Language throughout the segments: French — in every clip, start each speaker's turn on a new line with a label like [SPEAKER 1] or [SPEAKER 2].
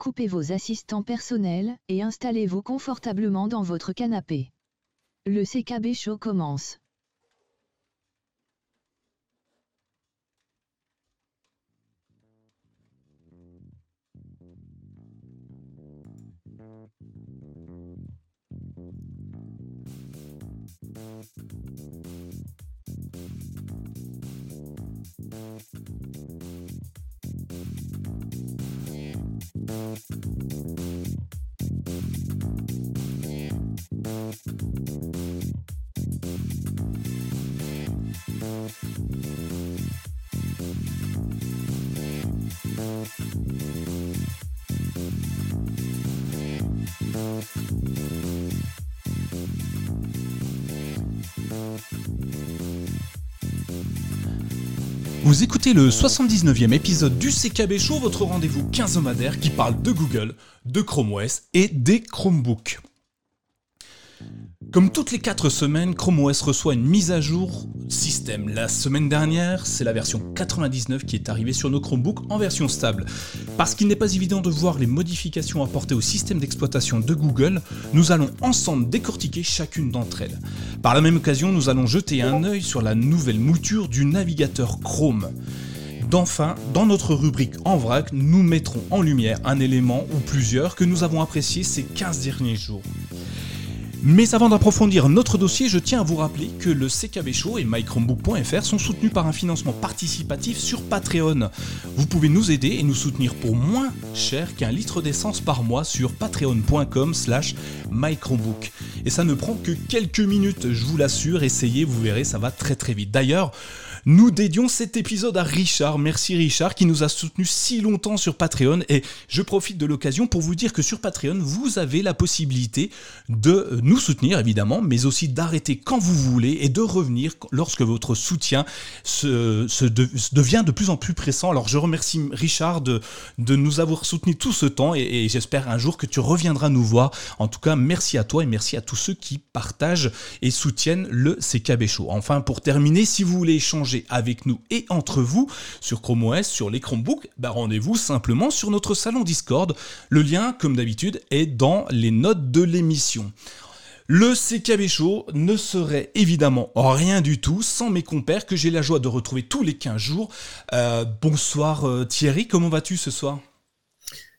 [SPEAKER 1] coupez vos assistants personnels et installez-vous confortablement dans votre canapé. Le CKB Show commence. Thank you.
[SPEAKER 2] Vous écoutez le 79e épisode du CKB Show, votre rendez-vous quinzomadaire qui parle de Google, de Chrome OS et des Chromebooks. Comme toutes les 4 semaines, Chrome OS reçoit une mise à jour système. La semaine dernière, c'est la version 99 qui est arrivée sur nos Chromebooks en version stable. Parce qu'il n'est pas évident de voir les modifications apportées au système d'exploitation de Google, nous allons ensemble décortiquer chacune d'entre elles. Par la même occasion, nous allons jeter un œil sur la nouvelle mouture du navigateur Chrome. D'enfin, dans notre rubrique En vrac, nous mettrons en lumière un élément ou plusieurs que nous avons apprécié ces 15 derniers jours. Mais avant d'approfondir notre dossier, je tiens à vous rappeler que le CKB Show et mychromebook.fr sont soutenus par un financement participatif sur Patreon. Vous pouvez nous aider et nous soutenir pour moins cher qu'un litre d'essence par mois sur patreon.com slash mychromebook. Et ça ne prend que quelques minutes, je vous l'assure, essayez, vous verrez, ça va très très vite. D'ailleurs, nous dédions cet épisode à Richard. Merci Richard qui nous a soutenu si longtemps sur Patreon et je profite de l'occasion pour vous dire que sur Patreon, vous avez la possibilité de nous soutenir évidemment, mais aussi d'arrêter quand vous voulez et de revenir lorsque votre soutien se, devient de plus en plus pressant. Alors je remercie Richard de, nous avoir soutenu tout ce temps et, et j'espère un jour que tu reviendras nous voir. En tout cas, merci à toi et merci à tous ceux qui partagent et soutiennent le CKB Show. Enfin, pour terminer, si vous voulez échanger avec nous et entre vous sur Chrome OS, sur les Chromebooks, bah rendez-vous simplement sur notre salon Discord. Le lien, comme d'habitude, est dans les notes de l'émission. Le CKB Show ne serait évidemment rien du tout sans mes compères que j'ai la joie de retrouver tous les 15 jours. Euh, bonsoir euh, Thierry, comment vas-tu ce soir?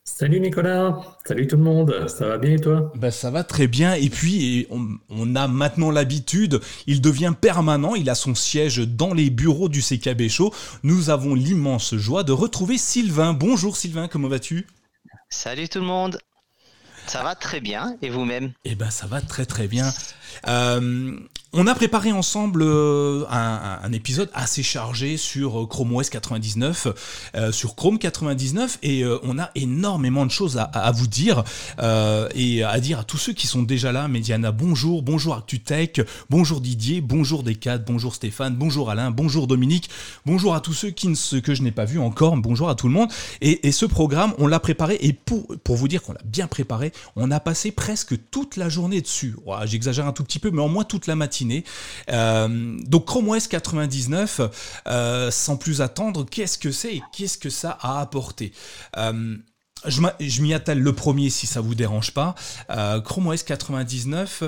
[SPEAKER 3] Salut Nicolas, salut tout le monde, ça va bien et toi?
[SPEAKER 2] Ben, Ça va très bien et puis on, a maintenant l'habitude, il devient permanent, il a son siège dans les bureaux du CKB Show. Nous avons l'immense joie de retrouver Sylvain. Bonjour Sylvain, comment vas-tu?
[SPEAKER 4] Salut tout le monde, ça va très bien et vous-même?
[SPEAKER 2] Eh ben ça va très très bien. Euh, on a préparé ensemble euh, un, épisode assez chargé sur euh, Chrome OS 99, sur Chrome 99, et on a énormément de choses à, vous dire et à dire à tous ceux qui sont déjà là. Mediana, bonjour, bonjour ActuTech, bonjour Didier, bonjour Descat, bonjour Stéphane, bonjour Alain, bonjour Dominique, bonjour à tous ceux qui ne, que je n'ai pas vu encore, bonjour à tout le monde. Et, ce programme, on l'a préparé, et pour, pour vous dire qu'on l'a bien préparé, on a passé presque toute la journée dessus. J'exagère un tout petit peu, mais en moins toute la matinée. Euh, donc Chrome OS 99, euh, sans plus attendre, qu'est-ce que c'est et qu'est-ce que ça a apporté? Euh, je m'y attelle le premier si ça vous dérange pas. Euh, Chrome OS 99,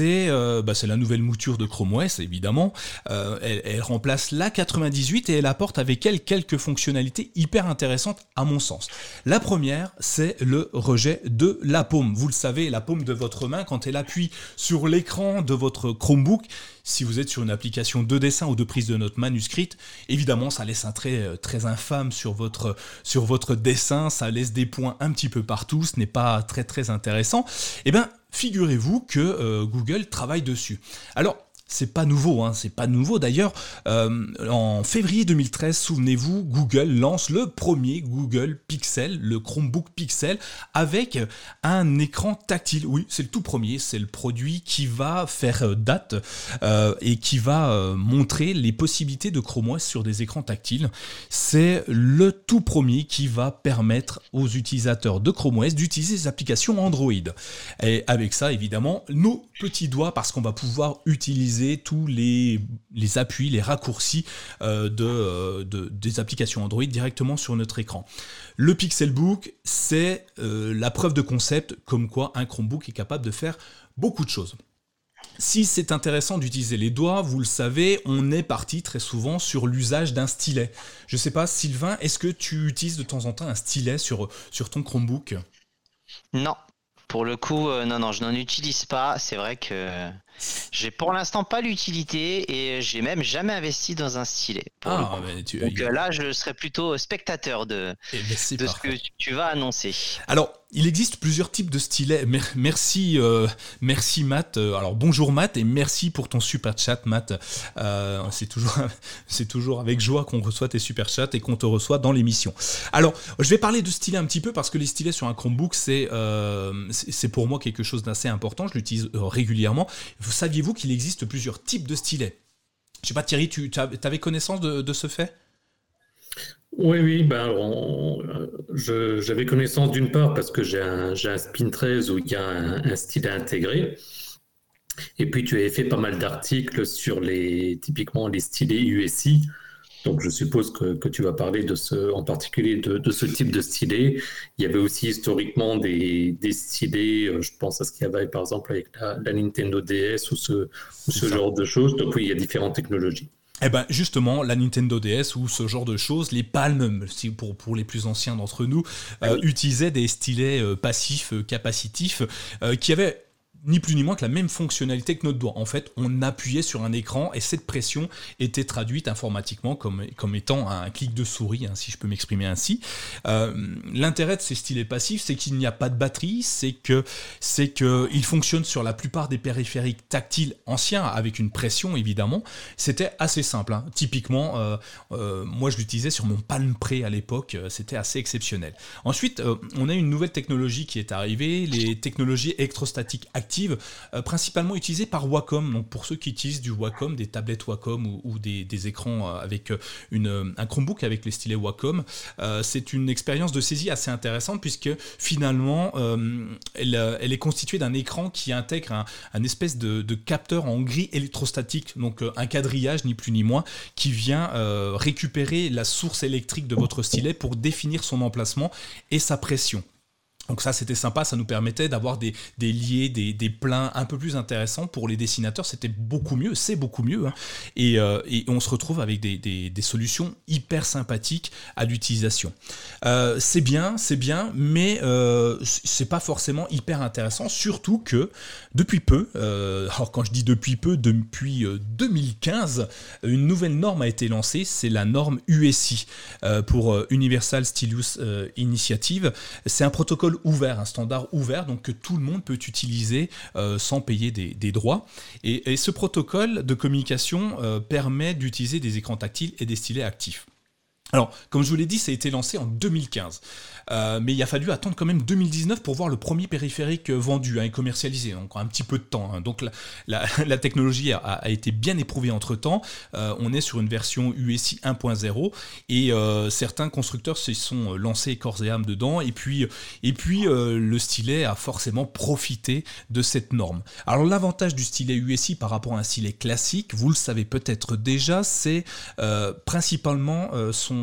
[SPEAKER 2] euh, bah, c'est la nouvelle mouture de Chrome OS évidemment. Euh, elle, remplace la 98 et elle apporte avec elle quelques fonctionnalités hyper intéressantes à mon sens. La première, c'est le rejet de la paume. Vous le savez, la paume de votre main quand elle appuie sur l'écran de votre Chromebook, si vous êtes sur une application de dessin ou de prise de notes manuscrite, évidemment, ça laisse un trait euh, très infâme sur votre, sur votre dessin, ça laisse des points un petit peu partout, ce n'est pas très très intéressant. Eh bien, figurez-vous que euh, Google travaille dessus. Alors, c'est pas nouveau, hein, c'est pas nouveau. D'ailleurs, euh, en février 2013, souvenez-vous, Google lance le premier Google Pixel, le Chromebook Pixel, avec un écran tactile. Oui, c'est le tout premier, c'est le produit qui va faire euh, date euh, et qui va montrer les possibilités de Chrome OS sur des écrans tactiles. C'est le tout premier qui va permettre aux utilisateurs de Chrome OS d'utiliser les applications Android. Et avec ça, évidemment, nos petits doigts, parce qu'on va pouvoir utiliser tous les, appuis, les raccourcis de, de, des applications Android directement sur notre écran. Le Pixelbook, c'est la preuve de concept comme quoi un Chromebook est capable de faire beaucoup de choses. Si c'est intéressant d'utiliser les doigts, vous le savez, on est parti très souvent sur l'usage d'un stylet. Je ne sais pas, Sylvain, est-ce que tu utilises de temps en temps un stylet sur, sur ton Chromebook?
[SPEAKER 4] Non, pour le coup, euh, non, non, je n'en utilise pas. C'est vrai que j'ai pour l'instant pas l'utilité et j'ai même jamais investi dans un stylet. Ah, Donc euh, là, je serais plutôt spectateur de, eh ben, de ce que tu vas annoncer.
[SPEAKER 2] Alors, il existe plusieurs types de stylets. Merci, euh, merci Matt. Euh, alors bonjour Matt et merci pour ton super chat Matt. Euh, c'est toujours, c'est toujours avec joie qu'on reçoit tes super chats et qu'on te reçoit dans l'émission. Alors je vais parler de stylet un petit peu parce que les stylets sur un Chromebook c'est, c'est pour moi quelque chose d'assez important. Je l'utilise régulièrement. Saviez-vous qu'il existe plusieurs types de stylets? Je sais pas Thierry, tu avais connaissance de, ce fait?
[SPEAKER 3] Oui, oui, ben, j'avais connaissance d'une part parce que j'ai un, un, Spin 13 où il y a un, stylet intégré. Et puis tu avais fait pas mal d'articles sur les typiquement les stylets USI. Donc je suppose que, tu vas parler de ce, en particulier de, ce type de stylet. Il y avait aussi historiquement des, des stylets, euh, je pense à ce qu'il y avait par exemple avec la, Nintendo DS ou ce, ce genre de choses. Donc oui, il y a différentes technologies.
[SPEAKER 2] Eh ben justement, la Nintendo DS ou ce genre de choses, les palmes, pour, pour les plus anciens d'entre nous, ah euh, utilisaient des stylets euh, passifs, euh, capacitifs, qui avaient ni plus ni moins que la même fonctionnalité que notre doigt. En fait, on appuyait sur un écran et cette pression était traduite informatiquement comme, étant un clic de souris, hein, si je peux m'exprimer ainsi. Euh, l'intérêt de ces stylets passifs, c'est qu'il n'y a pas de batterie, c'est que c'est que il fonctionne sur la plupart des périphériques tactiles anciens avec une pression évidemment. C'était assez simple. Hein. Typiquement, euh, euh, moi je l'utilisais sur mon Palm Pre à l'époque. C'était assez exceptionnel. Ensuite, on a une nouvelle technologie qui est arrivée, les technologies électrostatiques actives euh, principalement utilisée par Wacom. Donc pour ceux qui utilisent du Wacom, des tablettes Wacom ou, des, écrans euh, avec euh, un Chromebook avec les stylets Wacom, c'est une expérience de saisie assez intéressante puisque finalement elle, est constituée d'un écran qui intègre un, espèce de, capteur en gris électrostatique, donc un quadrillage ni plus ni moins, qui vient récupérer la source électrique de votre stylet pour définir son emplacement et sa pression. Donc ça c'était sympa, ça nous permettait d'avoir des, liés, des, des, un peu plus intéressants pour les dessinateurs, c'était beaucoup mieux, c'est beaucoup mieux. Hein. Et, euh, et, on se retrouve avec des, solutions hyper sympathiques à l'utilisation. Euh, c'est bien, c'est bien, mais euh, c'est pas forcément hyper intéressant, surtout que depuis peu, alors quand je dis depuis peu, depuis 2015, une nouvelle norme a été lancée, c'est la norme USI pour Universal Stylus Initiative. C'est un protocole ouvert, un standard ouvert, donc que tout le monde peut utiliser euh, sans payer des, droits. Et, ce protocole de communication euh, permet d'utiliser des écrans tactiles et des stylets actifs. Alors, comme je vous l'ai dit, ça a été lancé en 2015. Euh, mais il a fallu attendre quand même 2019 pour voir le premier périphérique vendu hein, et commercialisé, donc un petit peu de temps. Hein. Donc la, technologie a, été bien éprouvée entre temps. Euh, on est sur une version USI 1.0 et euh, certains constructeurs se sont lancés corps et âme dedans. Et puis, et puis le stylet a forcément profité de cette norme. Alors l'avantage du stylet USI par rapport à un stylet classique, vous le savez peut-être déjà, c'est principalement son,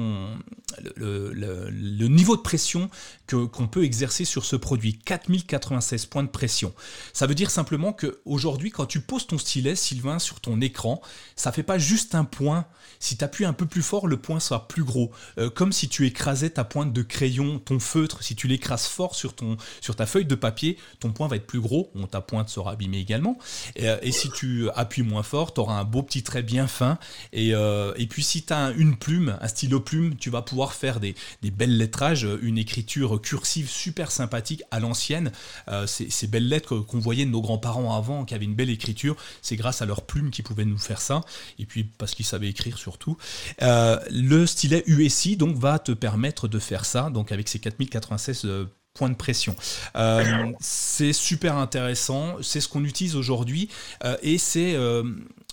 [SPEAKER 2] le niveau de pression qu'on peut exercer sur ce produit. 4096 points de pression. Ça veut dire simplement qu'aujourd'hui, quand tu poses ton stylet, Sylvain, sur ton écran, ça fait pas juste un point. Si tu appuies un peu plus fort, le point sera plus gros. Euh, comme si tu écrasais ta pointe de crayon, ton feutre, si tu l'écrases fort sur, ton, sur ta feuille de papier, ton point va être plus gros. Bon, ta pointe sera abîmée également. Et, euh, si tu appuies moins fort, tu auras un beau petit trait bien fin. Et, euh, et puis si tu as une plume, un stylo plume, tu vas pouvoir faire des, belles lettrages, une écriture cursive super sympathique à l'ancienne. Euh, ces, belles lettres qu'on voyait de nos grands-parents avant, qui avaient une belle écriture, c'est grâce à leurs plumes qu'ils pouvaient nous faire ça, et puis parce qu'ils savaient écrire surtout. Euh, le stylet USI donc va te permettre de faire ça, donc avec ces 4096 point de pression. Euh, c'est super intéressant, c'est ce qu'on utilise aujourd'hui euh, et c'est euh,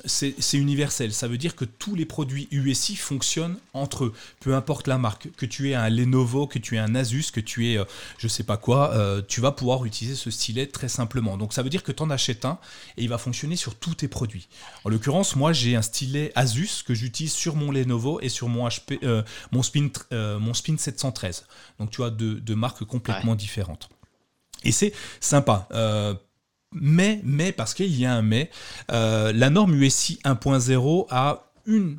[SPEAKER 2] c'est universel. Ça veut dire que tous les produits USI fonctionnent entre eux, peu importe la marque. Que tu aies un Lenovo, que tu aies un Asus, que tu aies euh, je sais pas quoi, euh, tu vas pouvoir utiliser ce stylet très simplement. Donc ça veut dire que tu en achètes un et il va fonctionner sur tous tes produits. En l'occurrence, moi j'ai un stylet Asus que j'utilise sur mon Lenovo et sur mon HP, mon Spin, mon Spin 713. Donc tu as deux, marques complètement différentes. Et c'est sympa mais, mais, parce qu'il y a un mais, euh, la norme USI 1.0 a une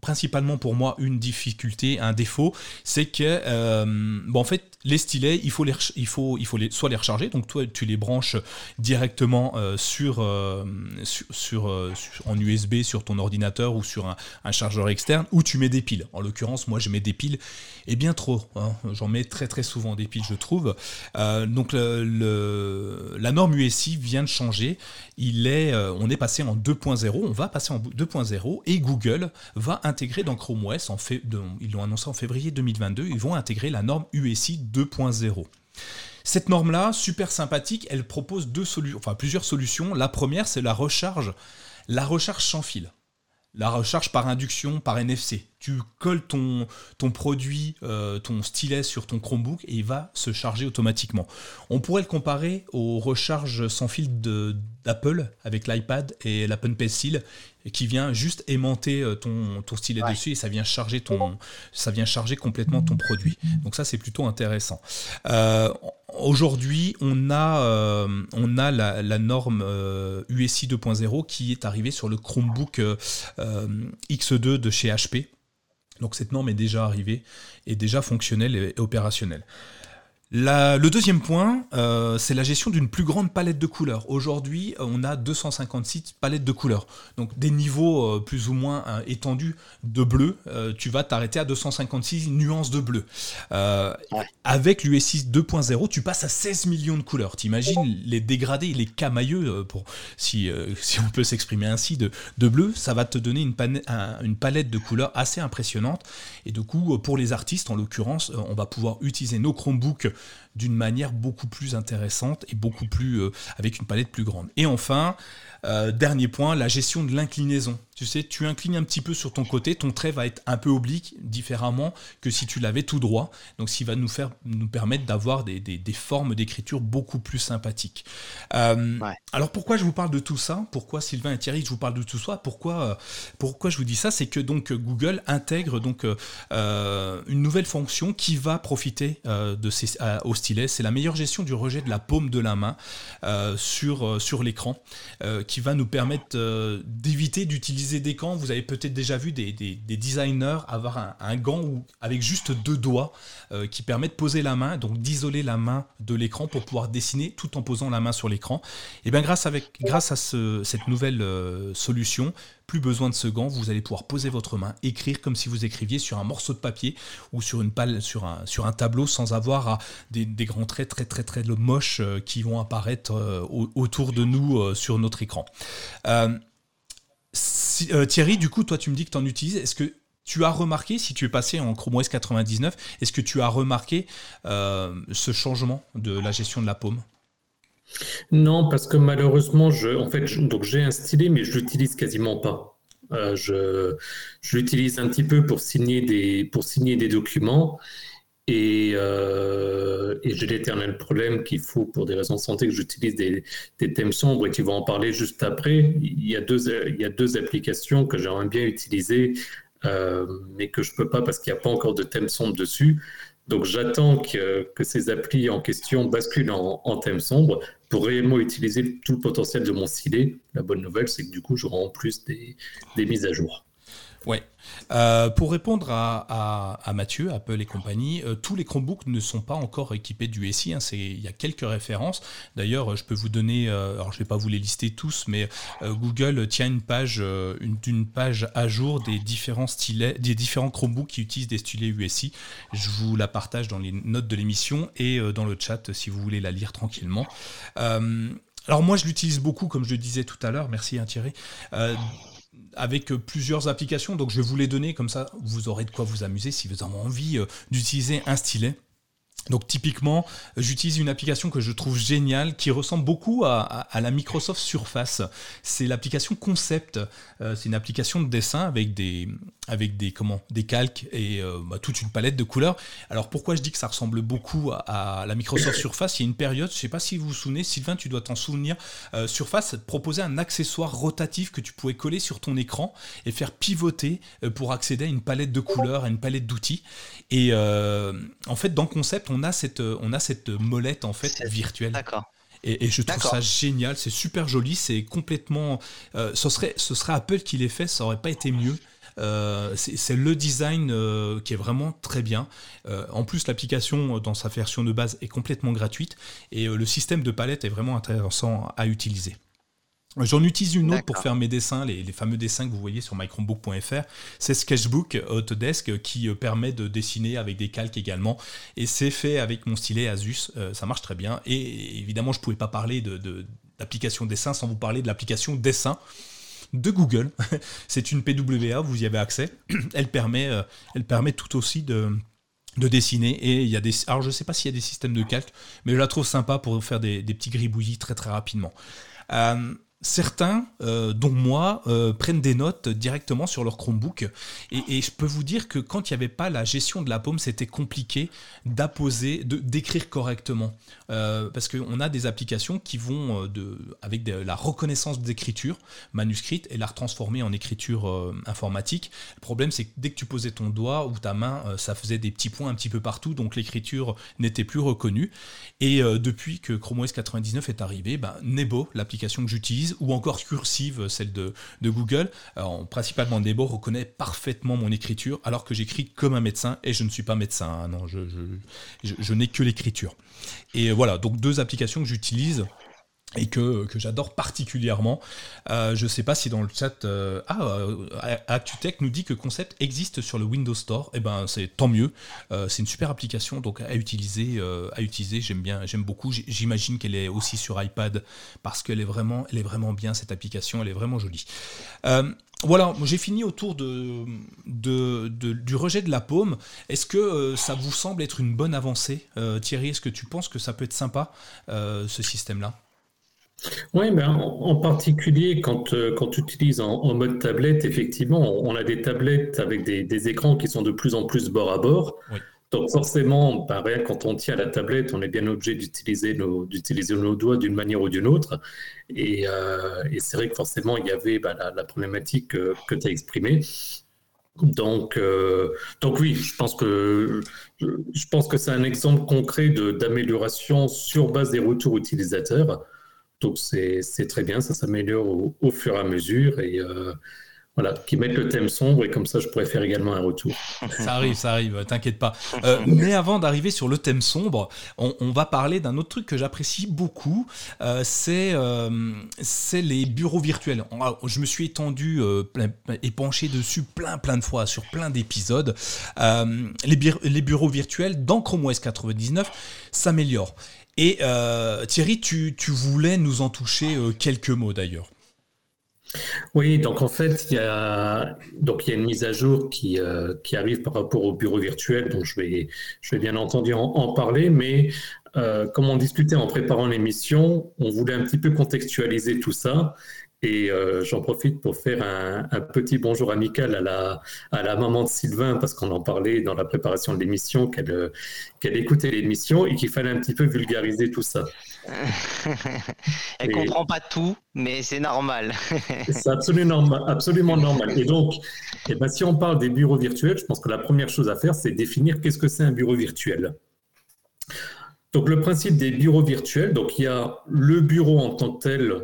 [SPEAKER 2] principalement pour moi une difficulté, un défaut, c'est que euh, bon, en fait les stylets, il faut les, il faut, soit les recharger, donc toi tu les branches directement euh, sur, sur, en USB sur ton ordinateur ou sur un, chargeur externe, ou tu mets des piles. En l'occurrence, moi je mets des piles et bien trop. Hein. J'en mets très très souvent des piles, je trouve. donc la norme USI vient de changer. Il est, on est passé en 2.0, on va passer en 2.0 et Google va intégrer dans Chrome OS, ils l'ont annoncé en février 2022, ils vont intégrer la norme USI 2.0. Cette norme-là, super sympathique, elle propose plusieurs solutions. La première, c'est la recharge, la recharge sans fil la recharge par induction, par NFC. Tu colles ton, produit, euh, ton stylet sur ton Chromebook et il va se charger automatiquement. On pourrait le comparer aux recharges sans fil d'Apple avec l'iPad et l'Apple Pencil qui vient juste aimanter euh, ton, ton stylet dessus et ça vient charger ton, ça vient charger complètement ton produit. Donc ça c'est plutôt intéressant. Euh, Aujourd'hui, on a, euh, on a la, norme USI euh, 2.0 qui est arrivée sur le Chromebook euh, X2 de chez HP. Donc cette norme est déjà arrivée, et déjà fonctionnelle et opérationnelle le deuxième point, euh, c'est la gestion d'une plus grande palette de couleurs. Aujourd'hui, on a 256 palettes de couleurs. Donc des niveaux euh, plus ou moins euh, étendus de bleu. tu vas t'arrêter à 256 nuances de bleu. Avec l'US6 2.0, tu passes à 16 millions de couleurs. T'imagines les dégradés, les camailleux, pour, si, si on peut s'exprimer ainsi, de, de, bleu. Ça va te donner une, une palette de couleurs assez impressionnante. Et du coup, pour les artistes, en l'occurrence, on va pouvoir utiliser nos Chromebooks d'une manière beaucoup plus intéressante et beaucoup plus euh, avec une palette plus grande. Et enfin, euh, dernier point, la gestion de l'inclinaison. Tu sais, tu inclines un petit peu sur ton côté, ton trait va être un peu oblique, différemment que si tu l'avais tout droit. Donc, ce qui va nous, faire, nous permettre d'avoir des, formes d'écriture beaucoup plus sympathiques. Euh, alors, pourquoi je vous parle de tout ça? Pourquoi Sylvain et Thierry, je vous parle de tout ça? Pourquoi, euh, pourquoi je vous dis ça? C'est que donc Google intègre donc une nouvelle fonction qui va profiter de ces, au stylet. C'est la meilleure gestion du rejet de la paume de la main sur, sur l'écran qui va nous permettre euh, d'éviter d'utiliser des gants. Vous avez peut-être déjà vu des, designers avoir un, gant où, avec juste deux doigts euh, qui permet de poser la main, donc d'isoler la main de l'écran pour pouvoir dessiner tout en posant la main sur l'écran. Et bien grâce, avec, grâce à cette nouvelle euh, solution, plus besoin de ce gant, vous allez pouvoir poser votre main, écrire comme si vous écriviez sur un morceau de papier ou sur une palle, sur un, sur un tableau sans avoir des, grands traits très très très moches euh, qui vont apparaître autour de nous sur notre écran. Thierry, du coup, toi tu me dis que tu en utilises. Est-ce que tu as remarqué, si tu es passé en Chrome OS 99, est-ce que tu as remarqué ce changement de la gestion de la paume?
[SPEAKER 3] Non, parce que malheureusement, je, en fait, j'ai un stylet, mais je l'utilise quasiment pas. Euh, je, l'utilise un petit peu pour signer des documents. Et, euh, j'ai l'éternel problème qu'il faut, pour des raisons de santé, que j'utilise des, thèmes sombres et tu vas en parler juste après. Il y a deux, il y a deux applications que j'aimerais bien utiliser, euh, mais que je ne peux pas parce qu'il n'y a pas encore de thème sombre dessus. Donc j'attends que, ces applis en question basculent en, thème sombre pour réellement utiliser tout le potentiel de mon stylet. La bonne nouvelle, c'est que du coup, j'aurai en plus des mises à jour.
[SPEAKER 2] Ouais. Euh, pour répondre à, Mathieu, Apple et compagnie, euh, tous les Chromebooks ne sont pas encore équipés du SI. Hein, il y a quelques références. D'ailleurs, je peux vous donner, euh, alors je ne vais pas vous les lister tous, mais Google tient une page, page à jour des différents stylets, des différents Chromebooks qui utilisent des stylets USI. Je vous la partage dans les notes de l'émission et dans le chat si vous voulez la lire tranquillement. alors moi, je l'utilise beaucoup, comme je le disais tout à l'heure. Merci hein, Thierry avec euh, plusieurs applications. Donc je vais vous les donner comme ça, vous aurez de quoi vous amuser si vous avez envie euh, d'utiliser un stylet. Donc typiquement, j'utilise une application que je trouve géniale, qui ressemble beaucoup à, la Microsoft Surface. C'est l'application Concept. Euh, c'est une application de dessin avec des, avec des, comment, des calques et euh, bah, toute une palette de couleurs. Alors pourquoi je dis que ça ressemble beaucoup à, la Microsoft Surface? Il y a une période, je ne sais pas si vous vous souvenez, Sylvain, tu dois t'en souvenir, euh, Surface proposait un accessoire rotatif que tu pouvais coller sur ton écran et faire pivoter pour accéder à une palette de couleurs, à une palette d'outils. Et en fait, dans Concept, on a cette, euh, on a cette molette en fait virtuelle.
[SPEAKER 4] D'accord.
[SPEAKER 2] Et, je trouve ça génial, c'est super joli, c'est complètement. Euh, ce, serait, ce serait Apple qui l'ait fait, ça aurait pas été mieux. Euh, c'est le design qui est vraiment très bien. en plus, l'application dans sa version de base est complètement gratuite et le système de palette est vraiment intéressant à utiliser. J'en utilise une autre pour faire mes dessins, les, fameux dessins que vous voyez sur mychromebook.fr. C'est Sketchbook Autodesk qui euh, permet de dessiner avec des calques également. Et c'est fait avec mon stylet Asus. Euh, ça marche très bien. Et évidemment, je ne pouvais pas parler d'application de, dessin sans vous parler de l'application dessin de Google. c'est une PWA, vous y avez accès. Elle permet, euh, elle permet tout aussi de, de dessiner et il y a des alors je sais pas s'il y a des systèmes de calque mais je la trouve sympa pour faire des, petits gribouillis très très rapidement certains, euh, dont moi, euh, prennent des notes directement sur leur Chromebook. Et, je peux vous dire que quand il n'y avait pas la gestion de la paume, c'était compliqué d'apposer, d'écrire correctement. Euh, parce qu'on a des applications qui vont de, avec la reconnaissance d'écriture manuscrite et la retransformer en écriture informatique. Le problème, c'est que dès que tu posais ton doigt ou ta main, ça faisait des petits points un petit peu partout, donc l'écriture n'était plus reconnue. Et depuis que Chrome OS 99 est arrivé, ben, Nebo, l'application que j'utilise, ou encore cursive, celle de, Google. principalement, Nebo reconnaît parfaitement mon écriture alors que j'écris comme un médecin et je ne suis pas médecin. Hein. non, je n'ai que l'écriture. Et voilà, donc deux applications que j'utilise et que, j'adore particulièrement. Euh, je ne sais pas si dans le chat... Euh, ah, euh, ActuTech nous dit que Concept existe sur le Windows Store. Eh ben, c'est tant mieux. c'est une super application donc à utiliser. à utiliser, j'aime bien, j'aime beaucoup. J'imagine qu'elle est aussi sur iPad parce qu'elle est vraiment, elle est vraiment bien cette application. Elle est vraiment jolie. Voilà, j'ai fini autour de, du rejet de la paume. Est-ce que ça vous semble être une bonne avancée, Thierry Est-ce que tu penses que ça peut être sympa, ce système-là?
[SPEAKER 3] Oui, ben, en, particulier quand, euh, quand tu utilises en, mode tablette, effectivement, on, a des tablettes avec des, écrans qui sont de plus en plus bord à bord. Donc forcément, ben, quand on tient la tablette, on est bien obligé d'utiliser nos, d'utiliser nos doigts d'une manière ou d'une autre. Et, euh, c'est vrai que forcément, il y avait ben, la, problématique que, tu as exprimée. Donc, euh, donc oui, je pense que je pense que c'est un exemple concret d'amélioration sur base des retours utilisateurs. Donc c'est très bien, ça s'améliore au, fur et à mesure et euh, voilà, qui mettent le thème sombre et comme ça je pourrais faire également un retour.
[SPEAKER 2] Ça arrive, ça arrive, t'inquiète pas. Euh, mais avant d'arriver sur le thème sombre, on, va parler d'un autre truc que j'apprécie beaucoup, euh, c'est les bureaux virtuels. Je me suis étendu et penché dessus plein plein de fois sur plein d'épisodes. Les, les, bureaux virtuels dans Chrome OS 99 s'améliorent. Et euh, Thierry, tu, voulais nous en toucher euh, quelques mots d'ailleurs.
[SPEAKER 3] Oui, donc en fait, il y a, donc une mise à jour qui, euh, qui arrive par rapport au bureau virtuel, vais, je vais bien entendu en, parler, mais comme on discutait en préparant l'émission, on voulait un petit peu contextualiser tout ça et euh, j'en profite pour faire un, petit bonjour amical à la, à la maman de Sylvain, parce qu'on en parlait dans la préparation de l'émission, qu'elle euh, qu'elle écoutait l'émission et qu'il fallait un petit peu vulgariser tout ça.
[SPEAKER 4] Elle ne comprend pas tout, mais c'est normal.
[SPEAKER 3] c'est absolument, normal, absolument normal. Et donc, eh ben, si on parle des bureaux virtuels, je pense que la première chose à faire, c'est définir qu'est-ce que c'est un bureau virtuel. Donc le principe des bureaux virtuels, donc il y a le bureau en tant que tel,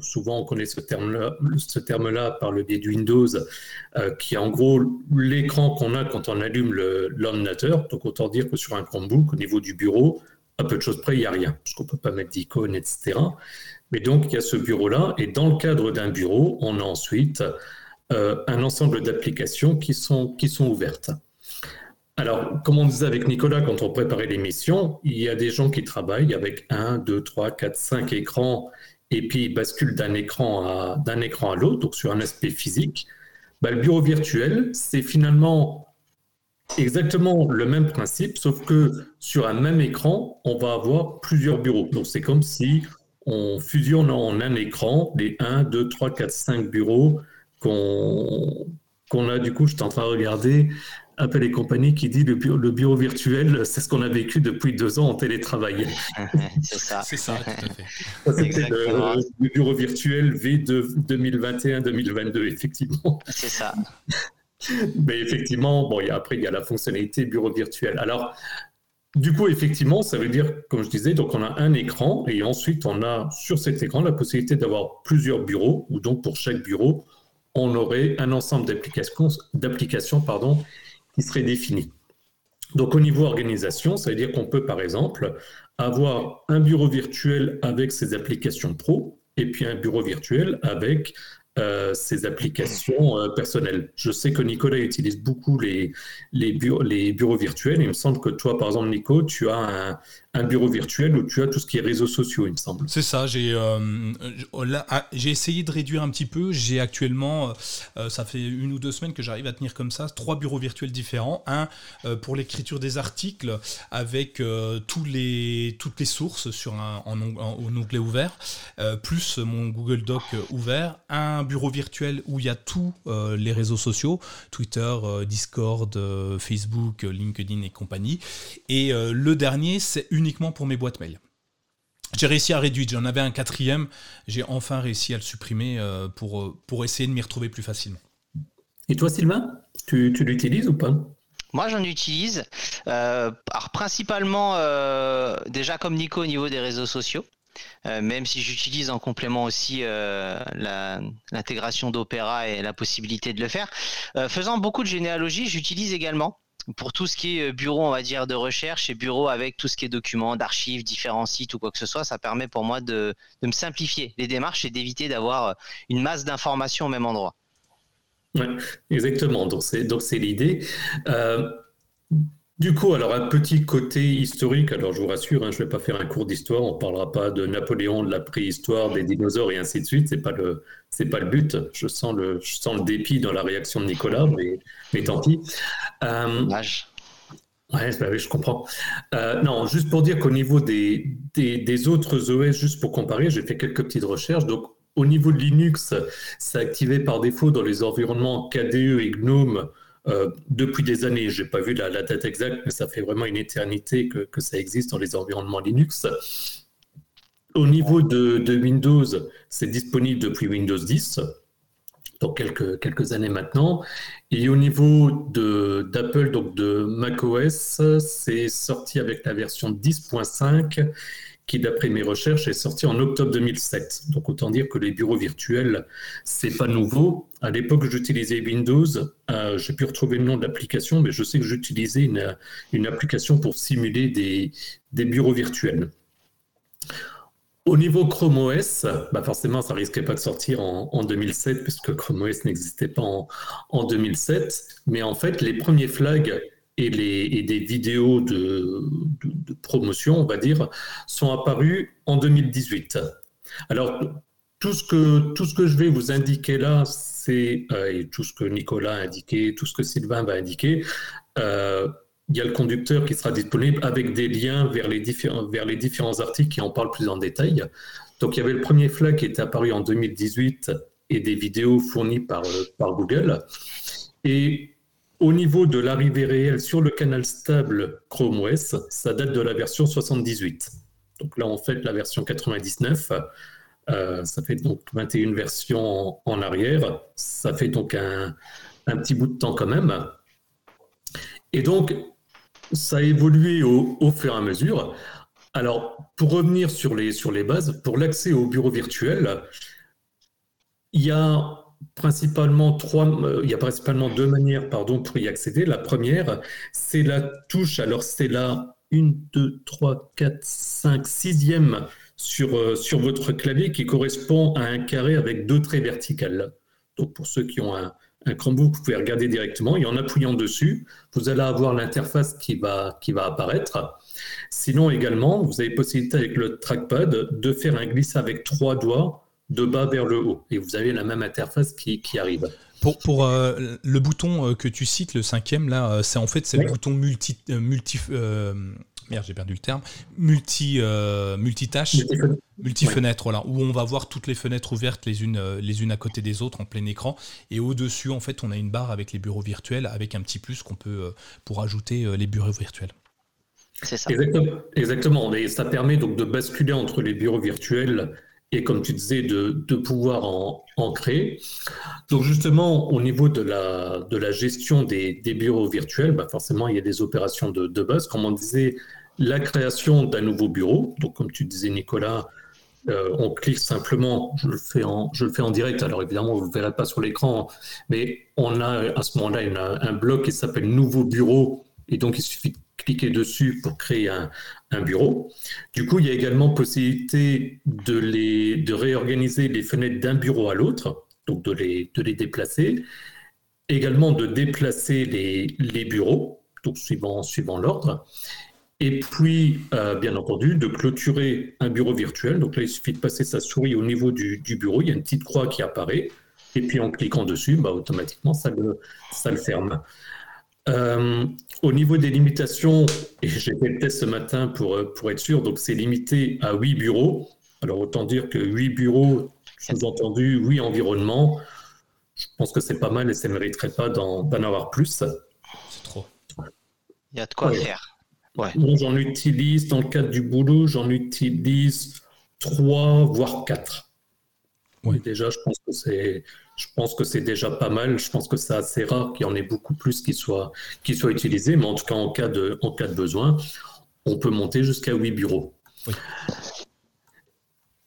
[SPEAKER 3] souvent on connaît ce terme-là, ce terme-là par le biais de Windows, euh, qui est en gros l'écran qu'on a quand on allume l'ordinateur. Donc autant dire que sur un Chromebook, au niveau du bureau, à peu de choses près, il n'y a rien, parce qu'on ne peut pas mettre d'icônes, etc. Mais donc il y a ce bureau-là, et dans le cadre d'un bureau, on a ensuite euh, un ensemble d'applications qui sont, qui sont ouvertes. Alors, comme on disait avec Nicolas quand on préparait l'émission, il y a des gens qui travaillent avec un, deux, trois, quatre, cinq écrans et puis ils basculent d'un écran à, l'autre, donc sur un aspect physique. Bah, le bureau virtuel, c'est finalement exactement le même principe, sauf que sur un même écran, on va avoir plusieurs bureaux. Donc c'est comme si on fusionne en un écran les 1, 2, 3, 4, 5 bureaux qu'on a. Du coup, je suis en train de regarder Apple et compagnie qui dit le bureau, le bureau virtuel, c'est ce qu'on a vécu depuis deux ans en télétravail.
[SPEAKER 4] c'est ça.
[SPEAKER 2] C'est ça, tout à
[SPEAKER 3] fait. C'était le, bureau virtuel V 2021-2022, effectivement.
[SPEAKER 4] C'est ça.
[SPEAKER 3] Mais effectivement, bon, y a, après, il y a la fonctionnalité bureau virtuel. Alors, du coup, effectivement, ça veut dire, comme je disais, donc on a un écran et ensuite on a sur cet écran la possibilité d'avoir plusieurs bureaux, ou donc pour chaque bureau, on aurait un ensemble d'applications, d'applications pardon, qui serait défini. Donc au niveau organisation, ça veut dire qu'on peut par exemple avoir un bureau virtuel avec ses applications pro et puis un bureau virtuel avec euh, ses applications euh, personnelles. Je sais que Nicolas utilise beaucoup les, les, bureaux, les bureaux virtuels. Il me semble que toi, par exemple, Nico, tu as un, un bureau virtuel où tu as tout ce qui est réseaux sociaux, il me semble.
[SPEAKER 2] C'est ça, j'ai euh, ah, j'ai essayé de réduire un petit peu. J'ai actuellement, ça fait une ou deux semaines que j'arrive à tenir comme ça, trois bureaux virtuels différents. Un pour l'écriture des articles avec tous les, toutes les sources sur un, en, onglet ouvert, plus mon Google Doc ouvert. Un bureau virtuel où il y a tous euh, les réseaux sociaux, Twitter, euh, Discord, euh, Facebook, LinkedIn et compagnie. Et le dernier, c'est uniquement pour mes boîtes mail. J'ai réussi à réduire, j'en avais un quatrième, j'ai enfin réussi à le supprimer pour, pour essayer de m'y retrouver plus facilement.
[SPEAKER 3] Et toi Sylvain, tu, tu l'utilises ou pas?
[SPEAKER 4] Moi, j'en utilise. alors, principalement, déjà comme Nico au niveau des réseaux sociaux. Euh, même si j'utilise en complément aussi euh, l'intégration d'Opéra et la possibilité de le faire. Euh, faisant beaucoup de généalogie, j'utilise également pour tout ce qui est bureau, on va dire, de recherche et bureau avec tout ce qui est documents, d'archives, différents sites ou quoi que ce soit, ça permet pour moi de, me simplifier les démarches et d'éviter d'avoir une masse d'informations au même endroit.
[SPEAKER 3] Ouais, exactement. Donc c'est l'idée. Du coup, alors un petit côté historique, alors je vous rassure, hein, je ne vais pas faire un cours d'histoire, on ne parlera pas de Napoléon, de la préhistoire, des dinosaures et ainsi de suite, ce n'est pas, le, pas le but. Je sens le, je sens le dépit dans la réaction de Nicolas, mais, mais tant pis.
[SPEAKER 4] Euh,
[SPEAKER 3] Ouais, bah oui, je comprends. Euh, non, juste pour dire qu'au niveau des, des, des, autres OS, juste pour comparer, j'ai fait quelques petites recherches. Donc, au niveau de Linux, c'est activé par défaut dans les environnements KDE et GNOME euh, depuis des années. Je n'ai pas vu la, date exacte, mais ça fait vraiment une éternité que, ça existe dans les environnements Linux. Au niveau de, Windows, c'est disponible depuis Windows 10, donc quelques, quelques années maintenant. Et au niveau d'Apple, donc de macOS, c'est sorti avec la version 10.5 qui, d'après mes recherches, est sorti en octobre 2007. Donc autant dire que les bureaux virtuels, c'est pas nouveau. À l'époque, j'utilisais Windows. Euh, J'ai pu retrouver le nom de l'application, mais je sais que j'utilisais une, application pour simuler des, bureaux virtuels. Au niveau Chrome OS, bah forcément, ça risquait pas de sortir en, en 2007 puisque Chrome OS n'existait pas en, 2007. Mais en fait, les premiers flags et, les, des vidéos de, promotion, on va dire, sont apparues en 2018. Alors, tout ce que, tout ce que je vais vous indiquer là, c'est, euh, et tout ce que Nicolas a indiqué, tout ce que Sylvain va indiquer, euh, il y a le conducteur qui sera disponible avec des liens vers les, différents, vers les différents articles qui en parlent plus en détail. Donc, il y avait le premier flag qui était apparu en 2018 et des vidéos fournies par, euh, par Google. Et au niveau de l'arrivée réelle sur le canal stable Chrome OS, ça date de la version 78. Donc là, en fait, la version 99, euh, ça fait donc 21 versions en, arrière. Ça fait donc un, petit bout de temps quand même. Et donc, ça a évolué au, fur et à mesure. Alors, pour revenir sur les, sur les bases, pour l'accès au bureau virtuel, il y a principalement trois, euh, il y a principalement deux manières pardon, pour y accéder. La première, c'est la touche. Alors, c'est la 1, 2, 3, 4, 5, 6e sur, euh, sur votre clavier qui correspond à un carré avec deux traits verticales. Donc, pour ceux qui ont un, un Chromebook, vous pouvez regarder directement et en appuyant dessus, vous allez avoir l'interface qui va, qui va apparaître. Sinon, également, vous avez possibilité avec le trackpad de faire un glissage avec trois doigts de bas vers le haut. Et vous avez la même interface qui, arrive.
[SPEAKER 2] Pour, pour le bouton que tu cites, le cinquième, là, c'est en fait c'est le bouton multi, multi merde, j'ai perdu le terme, multi, multitâche, multi-fenêtre, voilà, où on va voir toutes les fenêtres ouvertes les unes, les unes à côté des autres en plein écran. Et au-dessus, en fait, on a une barre avec les bureaux virtuels, avec un petit plus qu'on peut pour ajouter les bureaux virtuels.
[SPEAKER 3] C'est ça. Exactement. Et ça permet donc de basculer entre les bureaux virtuels et, comme tu disais, de, de pouvoir en, créer. Donc, justement, au niveau de la, de la gestion des, des bureaux virtuels, bah forcément, il y a des opérations de, de base. Comme on disait, la création d'un nouveau bureau. Donc, comme tu disais, Nicolas, euh, on clique simplement, je le, fais en, je le fais en direct, alors évidemment, vous ne verrez pas sur l'écran, mais on a à ce moment-là un bloc qui s'appelle Nouveau bureau, et donc il suffit cliquer dessus pour créer un, bureau. Du coup, il y a également possibilité de, les, de réorganiser les fenêtres d'un bureau à l'autre, donc de les, de les déplacer. Également de déplacer les, les bureaux, donc suivant, suivant l'ordre. Et puis, euh, bien entendu, de clôturer un bureau virtuel. Donc là, il suffit de passer sa souris au niveau du, du bureau. Il y a une petite croix qui apparaît. Et puis, en cliquant dessus, bah, automatiquement, ça le, ça le ferme. Euh, au niveau des limitations, et j'ai fait le test ce matin pour, euh, pour être sûr, donc c'est limité à 8 bureaux. Alors autant dire que 8 bureaux, sous-entendu 8 environnements, je pense que c'est pas mal et ça ne mériterait pas d'en avoir plus.
[SPEAKER 2] C'est trop.
[SPEAKER 4] Il y a de quoi faire.
[SPEAKER 3] Ouais. j'en utilise, dans le cadre du boulot, j'en utilise 3, voire 4. Ouais. déjà, je pense que c'est je pense que c'est déjà pas mal. Je pense que c'est assez rare qu'il y en ait beaucoup plus qui soient, qui soient utilisés, mais en tout cas, en cas de, en cas de besoin, on peut monter jusqu'à 8 bureaux.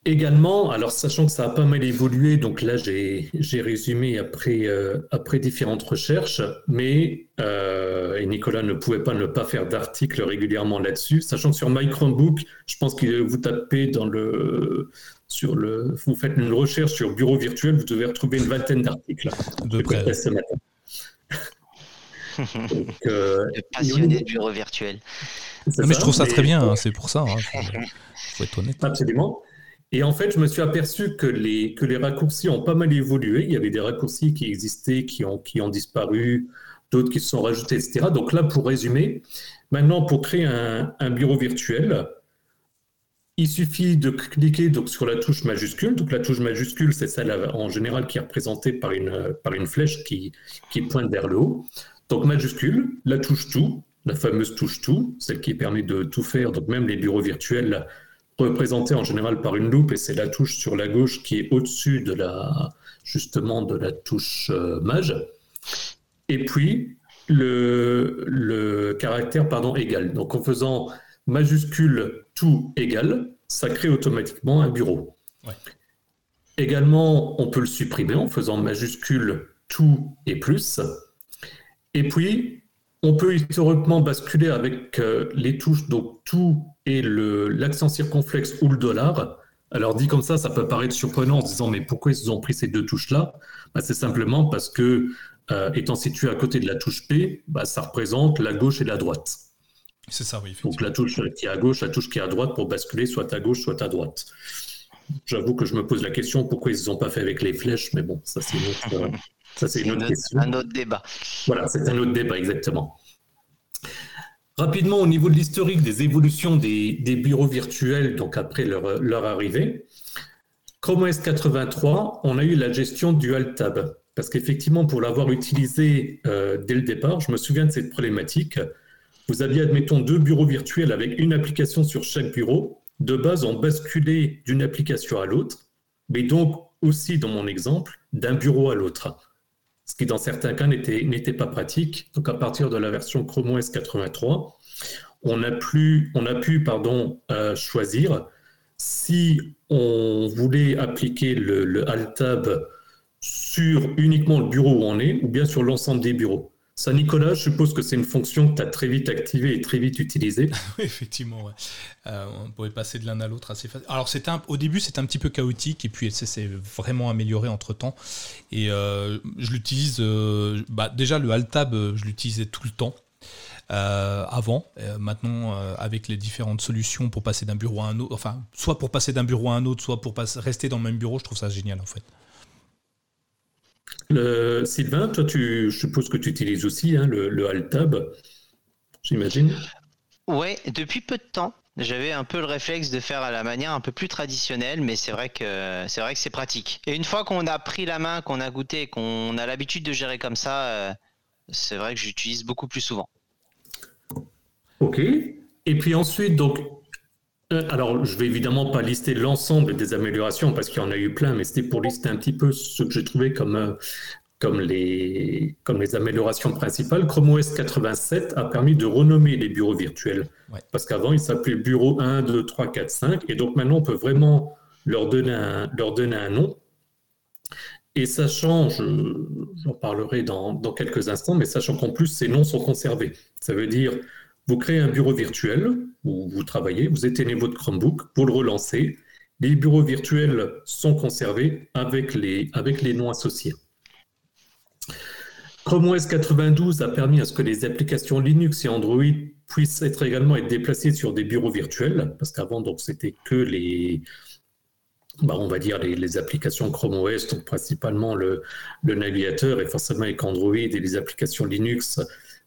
[SPEAKER 3] Également, alors sachant que ça a pas mal évolué, donc là j'ai résumé après, euh, après différentes recherches, mais euh, et Nicolas ne pouvait pas ne pas faire d'articles régulièrement là-dessus, sachant que sur My Chromebook, je pense que vous tapez dans le, sur le, vous faites une recherche sur bureau virtuel, vous devez retrouver une vingtaine d'articles.
[SPEAKER 2] De près. Ce matin.
[SPEAKER 4] Euh, passionné de bureau virtuel.
[SPEAKER 2] mais je trouve ça très bien, hein, c'est pour ça. Il hein, faut, être honnête.
[SPEAKER 3] Absolument. Et en fait, je me suis aperçu que les, que les raccourcis ont pas mal évolué. Il y avait des raccourcis qui existaient, qui ont, qui ont disparu, d'autres qui se sont rajoutés, etc. Donc là, pour résumer, maintenant, pour créer un, un bureau virtuel, il suffit de cliquer donc, sur la touche majuscule. Donc la touche majuscule, c'est celle en général qui est représentée par une, par une flèche qui, qui pointe vers le haut. Donc majuscule, la touche tout, la fameuse touche tout, celle qui permet de tout faire. Donc même les bureaux virtuels représentés en général par une loupe, et c'est la touche sur la gauche qui est au-dessus de la justement de la touche euh. Et puis le, le caractère pardon égal. Donc en faisant majuscule tout égal, ça crée automatiquement un bureau. Également, on peut le supprimer en faisant majuscule tout et plus. Et puis, on peut historiquement basculer avec euh, les touches, donc tout et l'accent circonflexe ou le dollar. Alors dit comme ça, ça peut paraître surprenant en se disant mais pourquoi ils ont pris ces deux touches-là? Bah, C'est simplement parce que, euh, étant situé à côté de la touche P, bah, ça représente la gauche et la droite.
[SPEAKER 2] C'est ça, oui.
[SPEAKER 3] Donc la touche qui est à gauche, la touche qui est à droite pour basculer soit à gauche, soit à droite. J'avoue que je me pose la question pourquoi ils ne ont pas fait avec les flèches, mais bon, ça c'est une autre, ça, c'est une autre question.
[SPEAKER 4] Un autre débat.
[SPEAKER 3] Voilà, c'est un autre débat, exactement. Rapidement, au niveau de l'historique des évolutions des, des, bureaux virtuels, donc après leur, leur arrivée, Chrome OS 83, on a eu la gestion du Alt Tab. Parce qu'effectivement, pour l'avoir utilisé euh, dès le départ, je me souviens de cette problématique vous aviez, admettons, deux bureaux virtuels avec une application sur chaque bureau. De base, on basculait d'une application à l'autre, mais donc aussi, dans mon exemple, d'un bureau à l'autre. Ce qui, dans certains cas, n'était pas pratique. Donc, à partir de la version Chrome OS 83, on a, plus, on a pu pardon, euh, choisir si on voulait appliquer le, le Alt-Tab sur uniquement le bureau où on est ou bien sur l'ensemble des bureaux. Ça, Nicolas, je suppose que c'est une fonction que tu as très vite activée et très vite utilisée.
[SPEAKER 2] oui, effectivement. Euh, on pouvait passer de l'un à l'autre assez facilement. Alors, au début, c'était un petit peu chaotique et puis c'est vraiment amélioré entre temps. Et euh, je l'utilise. Euh, bah, déjà, le Alt-Tab, je l'utilisais tout le temps. avant. maintenant, avec les différentes solutions pour passer d'un bureau à un autre, enfin, soit pour passer d'un bureau à un autre, soit pour rester dans le même bureau, je trouve ça génial en fait.
[SPEAKER 3] Sylvain, toi, tu, je suppose que tu utilises aussi hein, le, le Altab, j'imagine
[SPEAKER 4] Ouais, depuis peu de temps. J'avais un peu le réflexe de faire à la manière un peu plus traditionnelle, mais c'est vrai que c'est vrai que c'est pratique. Et une fois qu'on a pris la main, qu'on a goûté, qu'on a l'habitude de gérer comme ça, euh, c'est vrai que j'utilise beaucoup plus souvent.
[SPEAKER 3] Ok. Et puis ensuite, donc, euh, alors je vais évidemment pas lister l'ensemble des améliorations parce qu'il y en a eu plein, mais c'était pour lister un petit peu ce que j'ai trouvé comme euh, comme les, comme les améliorations principales, Chrome OS 87 a permis de renommer les bureaux virtuels. Parce qu'avant, ils s'appelaient bureau 1, 2, 3, 4, 5. Et donc maintenant, on peut vraiment leur donner un, leur donner un nom. Et sachant, j'en parlerai dans, dans, quelques instants, mais sachant qu'en plus, ces noms sont conservés. Ça veut dire, vous créez un bureau virtuel où vous travaillez, vous éteignez votre Chromebook, vous le relancez. Les bureaux virtuels sont conservés avec les, avec les noms associés. Chrome OS 92 a permis à ce que les applications Linux et Android puissent être également être déplacées sur des bureaux virtuels, parce qu'avant, donc, c'était que les, bah, on va dire les, applications Chrome OS, donc principalement le, navigateur, et forcément avec Android et les applications Linux,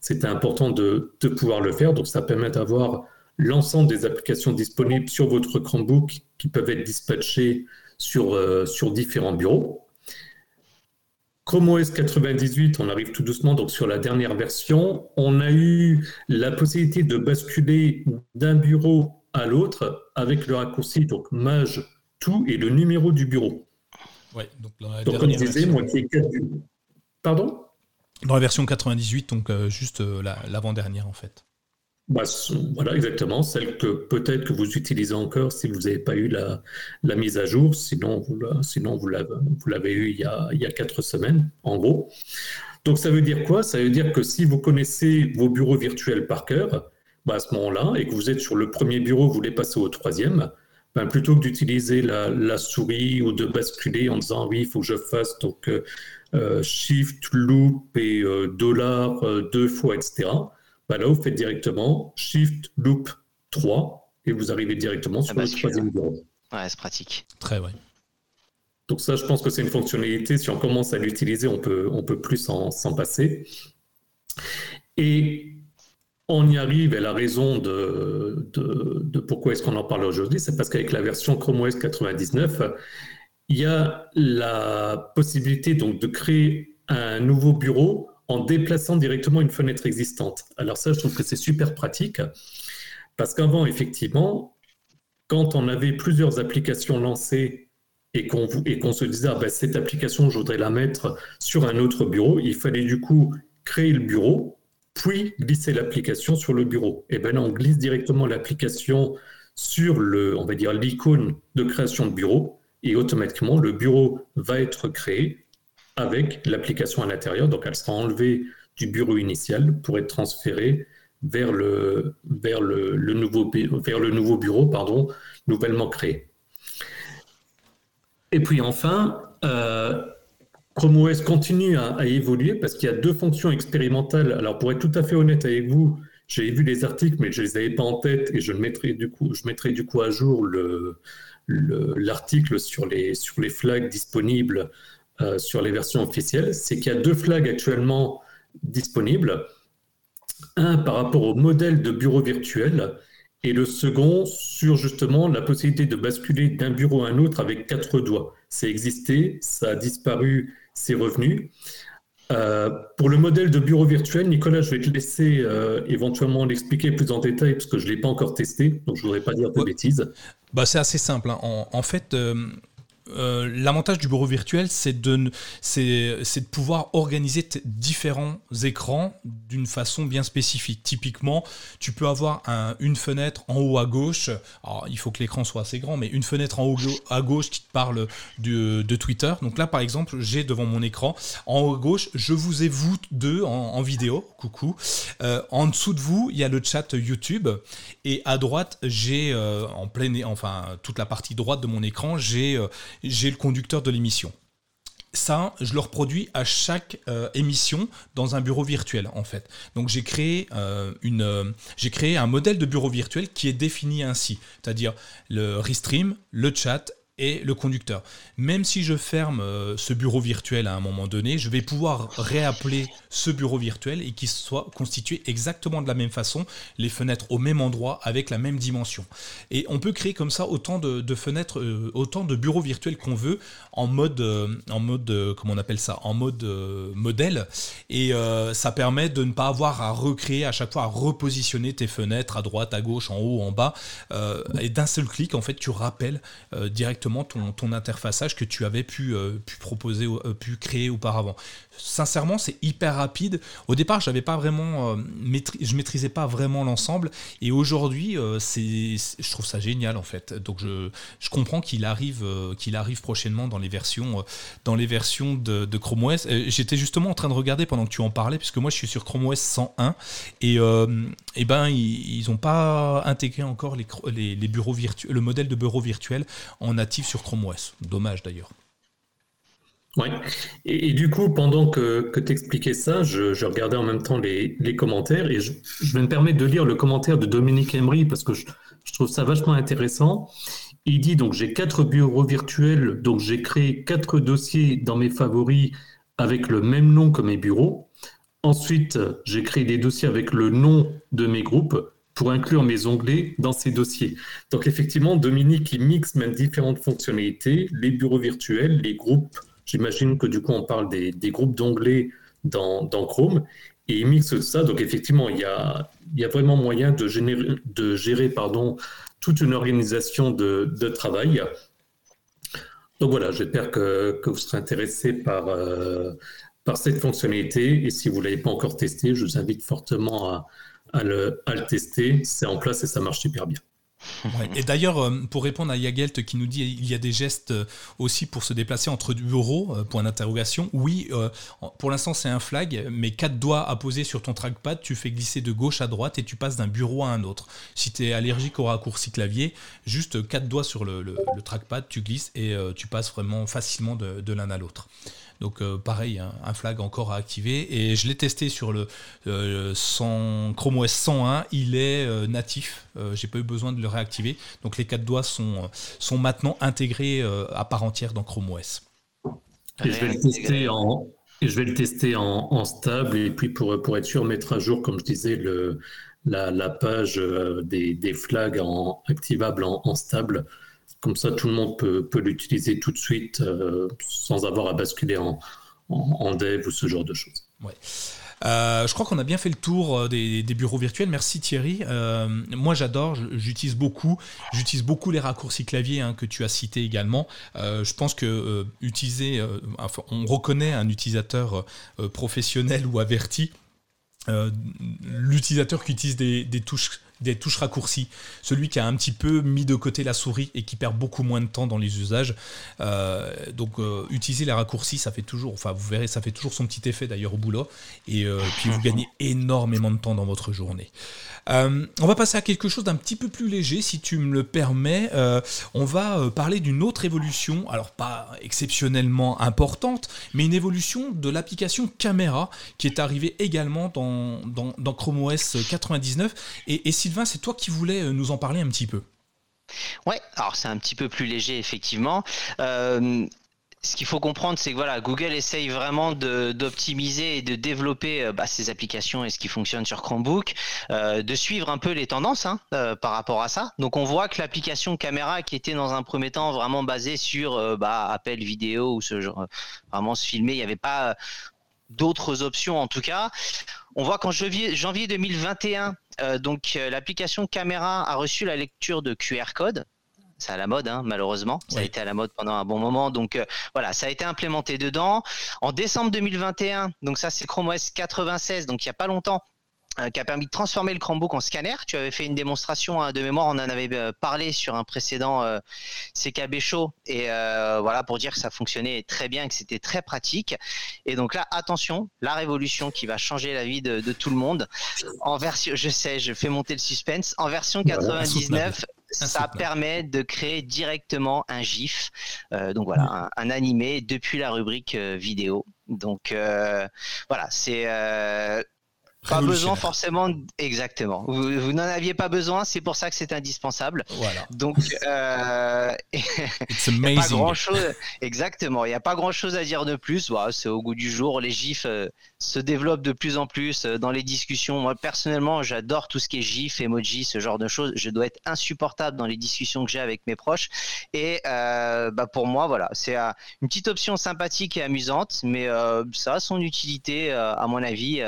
[SPEAKER 3] c'était important de, pouvoir le faire. Donc, ça permet d'avoir l'ensemble des applications disponibles sur votre Chromebook qui peuvent être dispatchées sur, euh, sur différents bureaux. Chrome OS 98, on arrive tout doucement donc sur la dernière version. On a eu la possibilité de basculer d'un bureau à l'autre avec le raccourci donc mage tout et le numéro du bureau.
[SPEAKER 2] Ouais, donc,
[SPEAKER 3] comme je disais, moi qui ai Pardon?
[SPEAKER 2] Dans la version 98, donc euh, juste euh, l'avant-dernière en fait.
[SPEAKER 3] Bah, voilà, exactement, celle que peut-être que vous utilisez encore si vous n'avez pas eu la, mise à jour, sinon vous, vous l'avez eu il y, a, quatre semaines, en gros. Donc ça veut dire quoi? Ça veut dire que si vous connaissez vos bureaux virtuels par cœur, bah, à ce moment-là, et que vous êtes sur le premier bureau, vous voulez passer au troisième, ben, plutôt que d'utiliser la, souris ou de basculer en disant oui, il faut que je fasse donc euh, shift, loop et euh, dollar deux fois, etc bah là, vous faites directement Shift Loop 3 et vous arrivez directement sur le troisième bureau.
[SPEAKER 4] Ouais, c'est pratique.
[SPEAKER 2] Très ouais.
[SPEAKER 3] Donc ça, je pense que c'est une fonctionnalité. Si on commence à l'utiliser, on peut, on peut plus s'en passer. Et on y arrive, et la raison de, de, pourquoi est-ce qu'on en parle aujourd'hui, c'est parce qu'avec la version Chrome OS 99, il y a la possibilité donc de créer un nouveau bureau en déplaçant directement une fenêtre existante. Alors ça, je trouve que c'est super pratique, parce qu'avant, effectivement, quand on avait plusieurs applications lancées et qu'on se disait, ah ben, cette application, je voudrais la mettre sur un autre bureau, il fallait du coup créer le bureau, puis glisser l'application sur le bureau. Et bien là, on glisse directement l'application sur le, on va dire, l'icône de création de bureau, et automatiquement, le bureau va être créé avec l'application à l'intérieur. Donc, elle sera enlevée du bureau initial pour être transférée vers le, vers le, nouveau, le bureau pardon, nouvellement créé. Et puis enfin, euh, Chrome OS continue à, évoluer? Parce qu'il y a deux fonctions expérimentales. Alors pour être tout à fait honnête avec vous, j'ai vu les articles, mais je ne les avais pas en tête et je mettrai du coup, je mettrai du coup à jour l'article sur, les, sur les flags disponibles euh, sur les versions officielles, c'est qu'il y a deux flags actuellement disponibles. Un par rapport au modèle de bureau virtuel et le second sur justement la possibilité de basculer d'un bureau à un autre avec quatre doigts. C'est existé, ça a disparu, c'est revenu. Euh, pour le modèle de bureau virtuel, Nicolas, je vais te laisser euh, éventuellement l'expliquer plus en détail parce que je ne l'ai pas encore testé, donc je ne voudrais pas dire de bêtises.
[SPEAKER 2] Bah, c'est assez simple. Hein. En, fait, euh, l'avantage du bureau virtuel, c'est de, c'est, de pouvoir organiser différents écrans d'une façon bien spécifique. Typiquement, tu peux avoir une fenêtre en haut à gauche. Il faut que l'écran soit assez grand, mais une fenêtre en haut à gauche qui te parle de, Twitter. Donc là, par exemple, j'ai devant mon écran, en haut à gauche, je vous ai vous deux en, vidéo. Coucou. Euh, en dessous de vous, il y a le chat YouTube. Et à droite, j'ai euh, en plein, enfin toute la partie droite de mon écran, j'ai j'ai le conducteur de l'émission. Ça, je le reproduis à chaque euh, émission dans un bureau virtuel, en fait. Donc j'ai créé, euh, une, euh, j'ai créé un modèle de bureau virtuel qui est défini ainsi, c'est-à-dire le restream, le chat et le conducteur. Même si je ferme euh, ce bureau virtuel à un moment donné, je vais pouvoir réappeler ce bureau virtuel et qu'il soit constitué exactement de la même façon, les fenêtres au même endroit avec la même dimension. Et on peut créer comme ça autant de, fenêtres, euh, autant de bureaux virtuels qu'on veut en mode, euh, en mode, comment on appelle ça, en mode modèle. Et ça permet de ne pas avoir à recréer à chaque fois, à repositionner tes fenêtres à droite, à gauche, en haut, en bas. et d'un seul clic, en fait, tu rappelles directement ton, ton interfaçage que tu avais pu, euh, proposer, euh, pu créer auparavant. Sincèrement, c'est hyper rapide. Au départ, j'avais pas vraiment, euh, je maîtrisais pas vraiment l'ensemble, et aujourd'hui, c'est, je trouve ça génial en fait. Donc je, je comprends qu'il arrive, qu'il arrive prochainement dans les versions, dans les versions de, Chrome OS. J'étais justement en train de regarder pendant que tu en parlais, puisque moi je suis sur Chrome OS 101, et, et ben ils n'ont pas intégré encore les, les, les bureaux virtuels, le modèle de bureau virtuel en natif sur Chrome OS. Dommage d'ailleurs.
[SPEAKER 3] Oui. Et, du coup, pendant que, que tu expliquais ça, je, regardais en même temps les, commentaires et je, je, me permets de lire le commentaire de Dominique Emery parce que je, trouve ça vachement intéressant. Il dit donc j'ai quatre bureaux virtuels, donc j'ai créé quatre dossiers dans mes favoris avec le même nom que mes bureaux. Ensuite, j'ai créé des dossiers avec le nom de mes groupes pour inclure mes onglets dans ces dossiers. Donc effectivement, Dominique, il mixe même différentes fonctionnalités, les bureaux virtuels, les groupes. J'imagine que du coup, on parle des, groupes d'onglets dans, Chrome. Et il mixe ça. Donc effectivement, il y a, vraiment moyen de, gérer toute une organisation de, travail. Donc voilà, j'espère que, vous serez intéressé par, euh, par cette fonctionnalité. Et si vous ne l'avez pas encore testé, je vous invite fortement à, à le, tester. C'est en place et ça marche super bien.
[SPEAKER 2] Et d'ailleurs, euh, pour répondre à Yagelt qui nous dit il y a des gestes euh, aussi pour se déplacer entre bureaux, euh, point d'interrogation. Oui, pour l'instant c'est un flag, mais quatre doigts à poser sur ton trackpad, tu fais glisser de gauche à droite et tu passes d'un bureau à un autre. Si tu es allergique au raccourci clavier, juste quatre doigts sur le, trackpad, tu glisses et tu passes vraiment facilement de l'un à l'autre. Donc euh, pareil, hein, un flag encore à activer. Et je l'ai testé sur le euh, Chrome OS 101, il est euh, natif. J'ai pas eu besoin de le réactiver. Donc les quatre doigts sont, sont maintenant intégrés à part entière dans Chrome OS.
[SPEAKER 3] Et je vais le tester en, stable et puis pour, pour être sûr, mettre à jour, comme je disais, la, page des, flags en, activables en stable comme ça, tout le monde peut, l'utiliser tout de suite euh, sans avoir à basculer en, dev ou ce genre de choses.
[SPEAKER 2] Ouais. Euh, je crois qu'on a bien fait le tour euh, des, bureaux virtuels. Merci Thierry. moi j'adore, j'utilise beaucoup. J'utilise beaucoup les raccourcis clavier hein, que tu as cités également. je pense que utiliser, on reconnaît un utilisateur professionnel ou averti. L'utilisateur qui utilise des touches des touches raccourcies. Celui qui a un petit peu mis de côté la souris et qui perd beaucoup moins de temps dans les usages. Euh, donc euh, utiliser les raccourcis, ça fait toujours, enfin vous verrez, ça fait toujours son petit effet d'ailleurs au boulot. Et euh, puis vous gagnez énormément de temps dans votre journée. on va passer à quelque chose d'un petit peu plus léger, si tu me le permets. on va parler d'une autre évolution, alors pas exceptionnellement importante, mais une évolution de l'application caméra qui est arrivée également dans, dans, Chrome OS 99. Et, et C'est toi qui voulais euh, nous en parler un petit peu.
[SPEAKER 4] Ouais, alors c'est un petit peu plus léger effectivement. Euh, ce qu'il faut comprendre, c'est que voilà, Google essaye vraiment d'optimiser et de développer euh, bah, ses applications et ce qui fonctionne sur Chromebook, de suivre un peu les tendances hein, par rapport à ça. Donc on voit que l'application caméra qui était dans un premier temps vraiment basée sur bah, appel vidéo ou ce genre, vraiment se filmer, il n'y avait pas d'autres options en tout cas. On voit qu'en janvier 2021, euh, donc euh, l'application caméra a reçu la lecture de QR code. C'est à la mode, hein, malheureusement. Ça a été à la mode pendant un bon moment. Donc euh, voilà, ça a été implémenté dedans. En décembre 2021, donc ça c'est Chrome OS 96, donc il n'y a pas longtemps, euh, qui a permis de transformer le Chromebook en scanner. Tu avais fait une démonstration hein, de mémoire, on en avait euh, parlé sur un précédent euh, CKB Show, et voilà pour dire que ça fonctionnait très bien, que c'était très pratique. Et donc là, attention, la révolution qui va changer la vie de, tout le monde. En version, je sais, je fais monter le suspense. En version 99, ça permet de créer directement un GIF, donc voilà, un, animé depuis la rubrique vidéo. Donc voilà, c'est pas besoin forcément exactement. Vous, n'en aviez pas besoin, c'est pour ça que c'est indispensable. Voilà. Donc euh, il n'y a pas grand chose. Exactement, il n'y a pas grand chose à dire de plus. Voilà, c'est au goût du jour. Les gifs euh, se développent de plus en plus euh, dans les discussions. Moi personnellement, j'adore tout ce qui est gif, emoji, ce genre de choses. Je dois être insupportable dans les discussions que j'ai avec mes proches. Et euh, bah pour moi, voilà, c'est une petite option sympathique et amusante, mais ça a son utilité à mon avis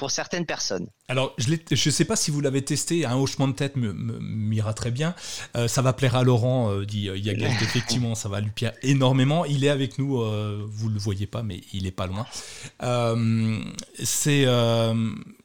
[SPEAKER 4] pour certaines personnes.
[SPEAKER 2] Alors, je ne sais pas si vous l'avez testé, un hochement de tête m'ira très bien. Euh, ça va plaire à Laurent, euh, dit euh, Yagel, effectivement, ça va lui plaire énormément. Il est avec nous, vous ne le voyez pas, mais il est pas loin. c'est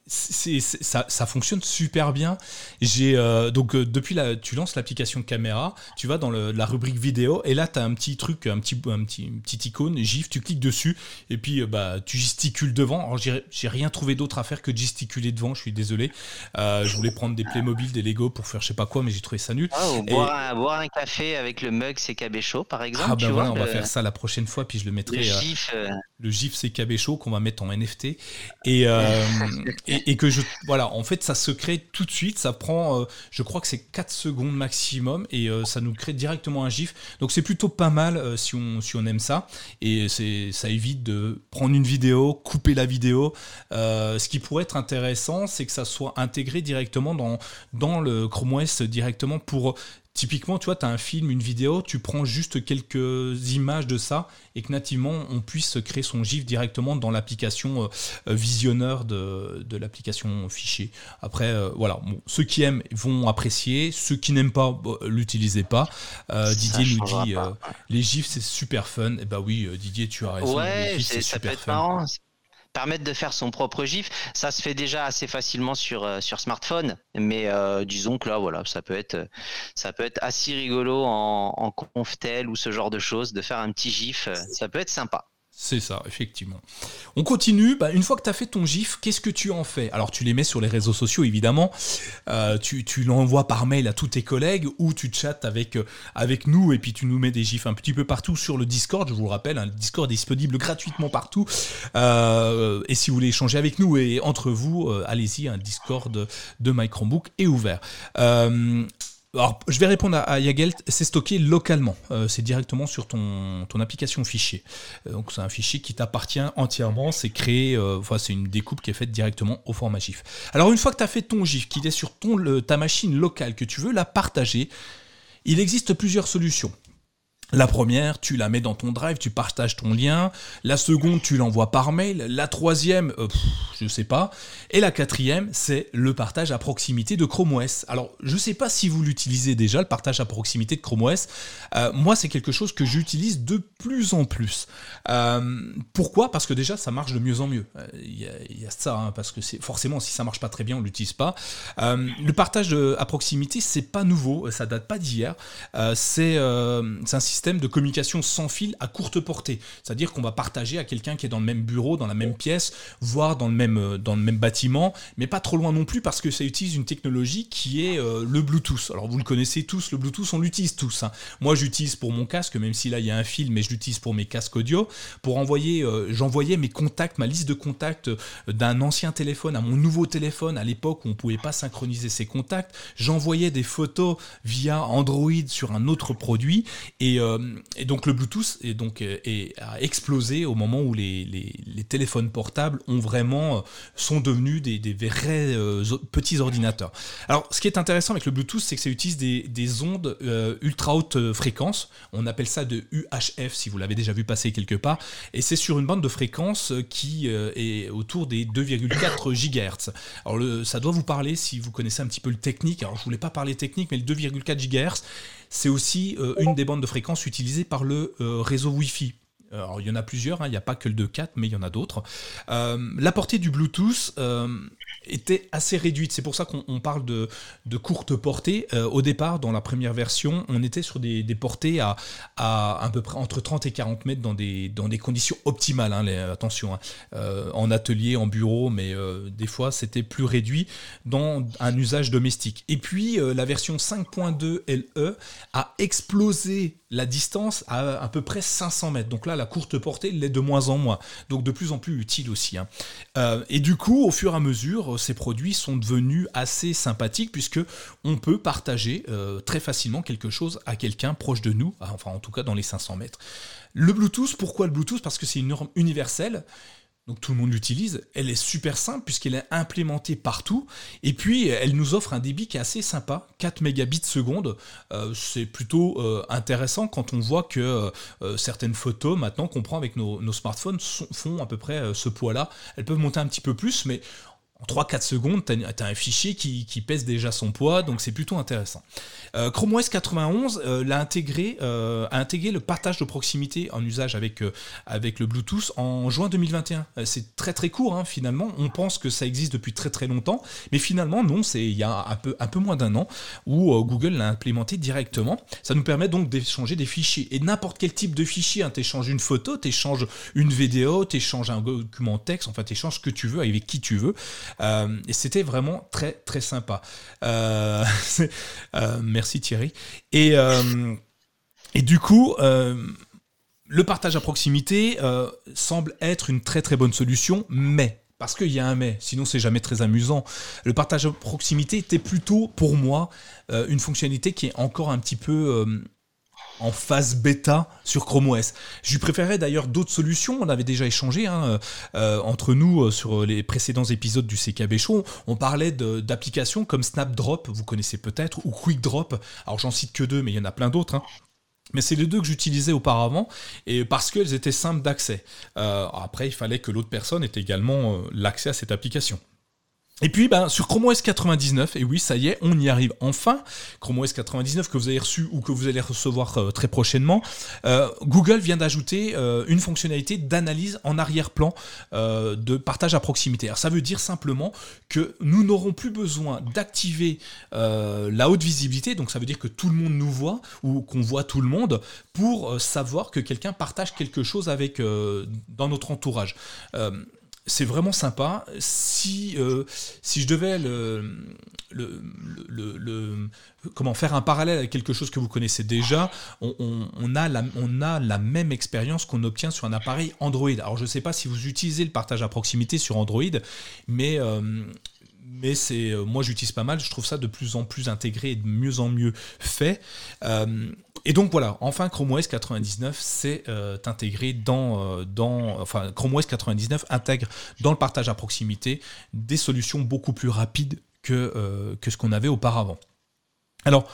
[SPEAKER 2] ça, ça, fonctionne super bien. J'ai euh, donc euh, depuis la, tu lances l'application caméra, tu vas dans le, la rubrique vidéo et là tu as un petit truc, un petit, un petit, une petite icône GIF, tu cliques dessus et puis euh, bah tu gesticules devant. Alors j'ai rien trouvé d'autre à faire que de gesticuler devant. Je suis désolé. je voulais prendre des Playmobil, des Lego pour faire je sais pas quoi, mais j'ai trouvé ça nul.
[SPEAKER 4] Ou boire, un, café avec le mug CKB Show par exemple.
[SPEAKER 2] Ah ben voilà, on va faire ça la prochaine fois puis je le mettrai. Le GIF, le GIF CKB Show qu'on va mettre en NFT et, et et, que je voilà en fait ça se crée tout de suite ça prend euh, je crois que c'est 4 secondes maximum et euh, ça nous crée directement un gif. Donc c'est plutôt pas mal euh, si on si on aime ça. Et c'est ça évite de prendre une vidéo couper la vidéo. Ce qui pourrait être intéressant c'est que ça soit intégré directement dans dans le Chrome OS directement pour Typiquement, tu vois, tu as un film, une vidéo, tu prends juste quelques images de ça et que nativement, on puisse créer son GIF directement dans l'application euh, euh, visionneur de, l'application fichier. Après, euh, voilà, ceux qui aiment vont apprécier, ceux qui n'aiment pas, bah, l'utilisez pas. Didier nous dit les GIFs, c'est super fun. Et eh bah oui, Didier, tu as raison.
[SPEAKER 4] Ouais, ça peut être marrant permettre de faire son propre GIF, ça se fait déjà assez facilement sur, euh, smartphone, mais euh, disons que là, voilà, ça peut être, ça peut être assez rigolo en, en ou ce genre de choses, de faire un petit GIF, ça peut être sympa.
[SPEAKER 2] C'est ça, effectivement. On continue. Bah, une fois que tu as fait ton GIF, qu'est-ce que tu en fais? Alors, tu les mets sur les réseaux sociaux, évidemment. Euh, tu, l'envoies par mail à tous tes collègues ou tu chattes avec, euh, avec nous et puis tu nous mets des GIFs un petit peu partout sur le Discord. Je vous le rappelle, un le Discord est disponible gratuitement partout. Euh, et si vous voulez échanger avec nous et entre vous, allez-y, un Discord de, de est ouvert. Alors, je vais répondre à, Yagelt, c'est stocké localement, euh, c'est directement sur ton, application fichier. Euh, donc c'est un fichier qui t'appartient entièrement, c'est créé, euh, enfin c'est une découpe qui est faite directement au format GIF. Alors une fois que tu as fait ton GIF, qu'il est sur ta machine locale, que tu veux la partager, il existe plusieurs solutions. La première, tu la mets dans ton drive, tu partages ton lien. La seconde, tu l'envoies par mail. La troisième, je euh, je sais pas. Et la quatrième, c'est le partage à proximité de Chrome OS. Alors, je sais pas si vous l'utilisez déjà, le partage à proximité de Chrome OS. Euh, moi, c'est quelque chose que j'utilise de plus en plus. Euh, pourquoi? Parce que déjà, ça marche de mieux en mieux. Il y, a ça, hein, parce que forcément, si ça marche pas très bien, on l'utilise pas. le partage à proximité, c'est pas nouveau, ça date pas d'hier. c'est un système système de communication sans fil à courte portée. C'est-à-dire qu'on va partager à quelqu'un qui est dans le même bureau, dans la même pièce, voire dans le même, euh, dans le même bâtiment, mais pas trop loin non plus parce que ça utilise une technologie qui est euh, le Bluetooth. Alors vous le connaissez tous, le Bluetooth, on l'utilise tous. Hein. Moi j'utilise pour mon casque, même si là il y a un fil, mais je l'utilise pour mes casques audio. Pour envoyer, euh, j'envoyais mes contacts, ma liste de contacts d'un ancien téléphone à mon nouveau téléphone à l'époque où on pouvait pas synchroniser ses contacts. J'envoyais des photos via Android sur un autre produit et euh, et donc le Bluetooth euh, a explosé au moment où les, téléphones portables ont vraiment, euh, sont devenus des, vrais petits ordinateurs. Alors ce qui est intéressant avec le Bluetooth, c'est que ça utilise des, des ondes ultra haute fréquence. On appelle ça de UHF si vous l'avez déjà vu passer quelque part. Et c'est sur une bande de fréquence qui est autour des 2,4 GHz. Alors le, ça doit vous parler si vous connaissez un petit peu le technique. Alors je voulais pas parler technique, mais le 2,4 GHz, c'est aussi euh, une des bandes de fréquences utilisées par le euh, réseau Wi-Fi. Alors, il y en a plusieurs, hein, il n'y a pas que le 2.4, mais il y en a d'autres. Euh, la portée du Bluetooth était assez réduite, c'est pour ça qu'on parle de, de, courte portée. au départ, dans la première version, on était sur des, portées à, à, peu près entre 30 et 40 mètres dans des, dans des conditions optimales, hein, attention, hein. en atelier, en bureau, mais des fois c'était plus réduit dans un usage domestique. Et puis la version 5.2 LE a explosé la distance à à peu près 500 mètres. Donc là, la courte portée l'est de moins en moins. Donc de plus en plus utile aussi. Hein. Euh, et du coup, au fur et à mesure, ces produits sont devenus assez sympathiques puisque on peut partager euh, très facilement quelque chose à quelqu'un proche de nous, enfin en tout cas dans les 500 mètres. Le Bluetooth, pourquoi le Bluetooth? Parce que c'est une norme universelle donc tout le monde l'utilise. Elle est super simple puisqu'elle est implémentée partout. Et puis elle nous offre un débit qui est assez sympa, 4 mégabits seconde. Euh, c'est plutôt euh, intéressant quand on voit que euh, certaines photos maintenant qu'on prend avec nos, smartphones font à peu près ce poids-là. Elles peuvent monter un petit peu plus, mais en 3-4 secondes, tu as, un fichier qui, pèse déjà son poids, donc c'est plutôt intéressant. Euh, Chrome OS 91 euh, l'a intégré, euh, a intégré le partage de proximité en usage avec, avec le Bluetooth en juin 2021. c'est très très court hein, finalement, on pense que ça existe depuis très très longtemps, mais finalement non, c'est il y a un peu, un peu moins d'un an où Google l'a implémenté directement. Ça nous permet donc d'échanger des fichiers, et n'importe quel type de fichier, hein, tu échanges une photo, tu échanges une vidéo, tu échanges un document texte, enfin tu échanges ce que tu veux avec qui tu veux. Euh, et c'était vraiment très très sympa. Euh, euh, merci Thierry. Et, et du coup, le partage à proximité semble être une très très bonne solution, mais parce qu'il y a un mais, sinon c'est jamais très amusant. Le partage à proximité était plutôt pour moi une fonctionnalité qui est encore un petit peu en phase bêta sur Chrome OS. Je lui préférais d'ailleurs d'autres solutions. On avait déjà échangé hein, euh, euh, entre nous euh, sur les précédents épisodes du CKB Show. On parlait d'applications comme Snapdrop, vous connaissez peut-être, ou QuickDrop. Alors j'en cite que deux, mais il y en a plein d'autres. Hein. Mais c'est les deux que j'utilisais auparavant, et parce qu'elles étaient simples d'accès. après, il fallait que l'autre personne ait également l'accès à cette application. Et puis ben, sur Chrome OS 99, et oui ça y est, on y arrive enfin, Chrome OS 99 que vous avez reçu ou que vous allez recevoir euh, très prochainement, euh, Google vient d'ajouter euh, une fonctionnalité d'analyse en arrière-plan de partage à proximité. Alors ça veut dire simplement que nous n'aurons plus besoin d'activer la haute visibilité, donc ça veut dire que tout le monde nous voit ou qu'on voit tout le monde pour savoir que quelqu'un partage quelque chose avec dans notre entourage c'est vraiment sympa. Si, euh, je devais le, comment faire un parallèle avec quelque chose que vous connaissez déjà, on, a, la, on a la même expérience qu'on obtient sur un appareil Android. Alors je ne sais pas si vous utilisez le partage à proximité sur Android, mais euh, mais c'est euh, moi j'utilise pas mal, je trouve ça de plus en plus intégré et de mieux en mieux fait. Euh, et donc voilà, enfin Chrome OS 99 c'est euh, intégré dans, dans enfin Chrome OS 99 intègre dans le partage à proximité des solutions beaucoup plus rapides que, que ce qu'on avait auparavant. Alors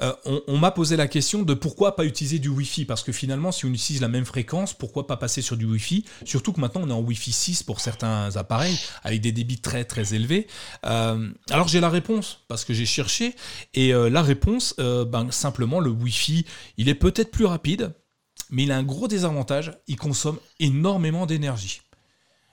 [SPEAKER 2] euh, on, m'a posé la question de pourquoi pas utiliser du Wi-Fi, parce que finalement, si on utilise la même fréquence, pourquoi pas passer sur du Wi-Fi? Surtout que maintenant, on est en Wi-Fi 6 pour certains appareils, avec des débits très très élevés. Euh, alors j'ai la réponse, parce que j'ai cherché, et euh, la réponse, ben, simplement, le Wi-Fi, il est peut-être plus rapide, mais il a un gros désavantage, il consomme énormément d'énergie.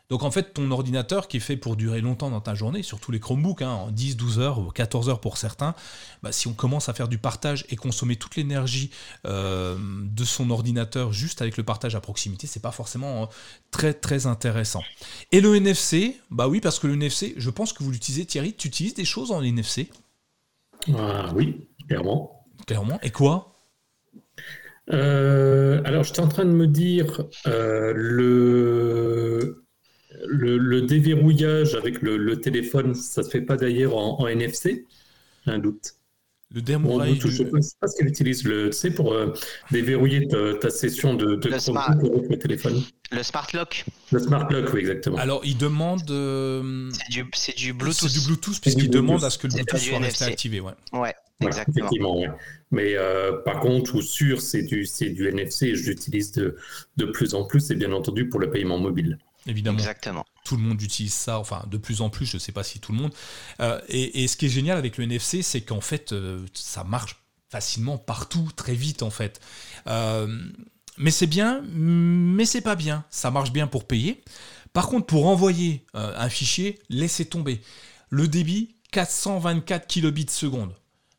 [SPEAKER 2] Donc en fait, ton ordinateur qui est fait pour durer longtemps dans ta journée, surtout les Chromebooks, hein, 10, 12 heures ou 14 heures pour certains, bah, si on commence à faire du partage et consommer toute l'énergie euh, de son ordinateur juste avec le partage à proximité, c'est pas forcément euh, très très intéressant. Et le NFC, bah oui, parce que le NFC, je pense que vous l'utilisez, Thierry, tu utilises des choses en NFC
[SPEAKER 3] ah, Oui, clairement.
[SPEAKER 2] Clairement. Et quoi?
[SPEAKER 3] Euh, alors, j'étais en train de me dire, le, le, déverrouillage avec le, téléphone, ça se fait pas d'ailleurs en, NFC J'ai un doute.
[SPEAKER 2] Le déverrouillage.
[SPEAKER 3] Je ne sais pas ce qu'elle utilise. Le, tu sais, pour euh, déverrouiller ta, session de, de
[SPEAKER 4] le,
[SPEAKER 3] smart...
[SPEAKER 4] le téléphone. Le Smart Lock.
[SPEAKER 3] Le Smart Lock, oui, exactement.
[SPEAKER 2] Alors, il demande. Euh,
[SPEAKER 4] c'est du, Bluetooth.
[SPEAKER 2] C'est du Bluetooth, puisqu'il demande à ce que le Bluetooth soit resté activé. Ouais.
[SPEAKER 4] ouais. Exactement.
[SPEAKER 3] Mais euh, par contre, ou sûr, c'est du, du NFC et je l'utilise de, de plus en plus, et bien entendu pour le paiement mobile.
[SPEAKER 2] Évidemment.
[SPEAKER 4] Exactement.
[SPEAKER 2] Tout le monde utilise ça, enfin de plus en plus, je ne sais pas si tout le monde. Euh, et, ce qui est génial avec le NFC, c'est qu'en fait, euh, ça marche facilement partout, très vite en fait. Euh, mais c'est bien, mais c'est pas bien. Ça marche bien pour payer. Par contre, pour envoyer un fichier, laissez tomber. Le débit, 424 kilobits seconde.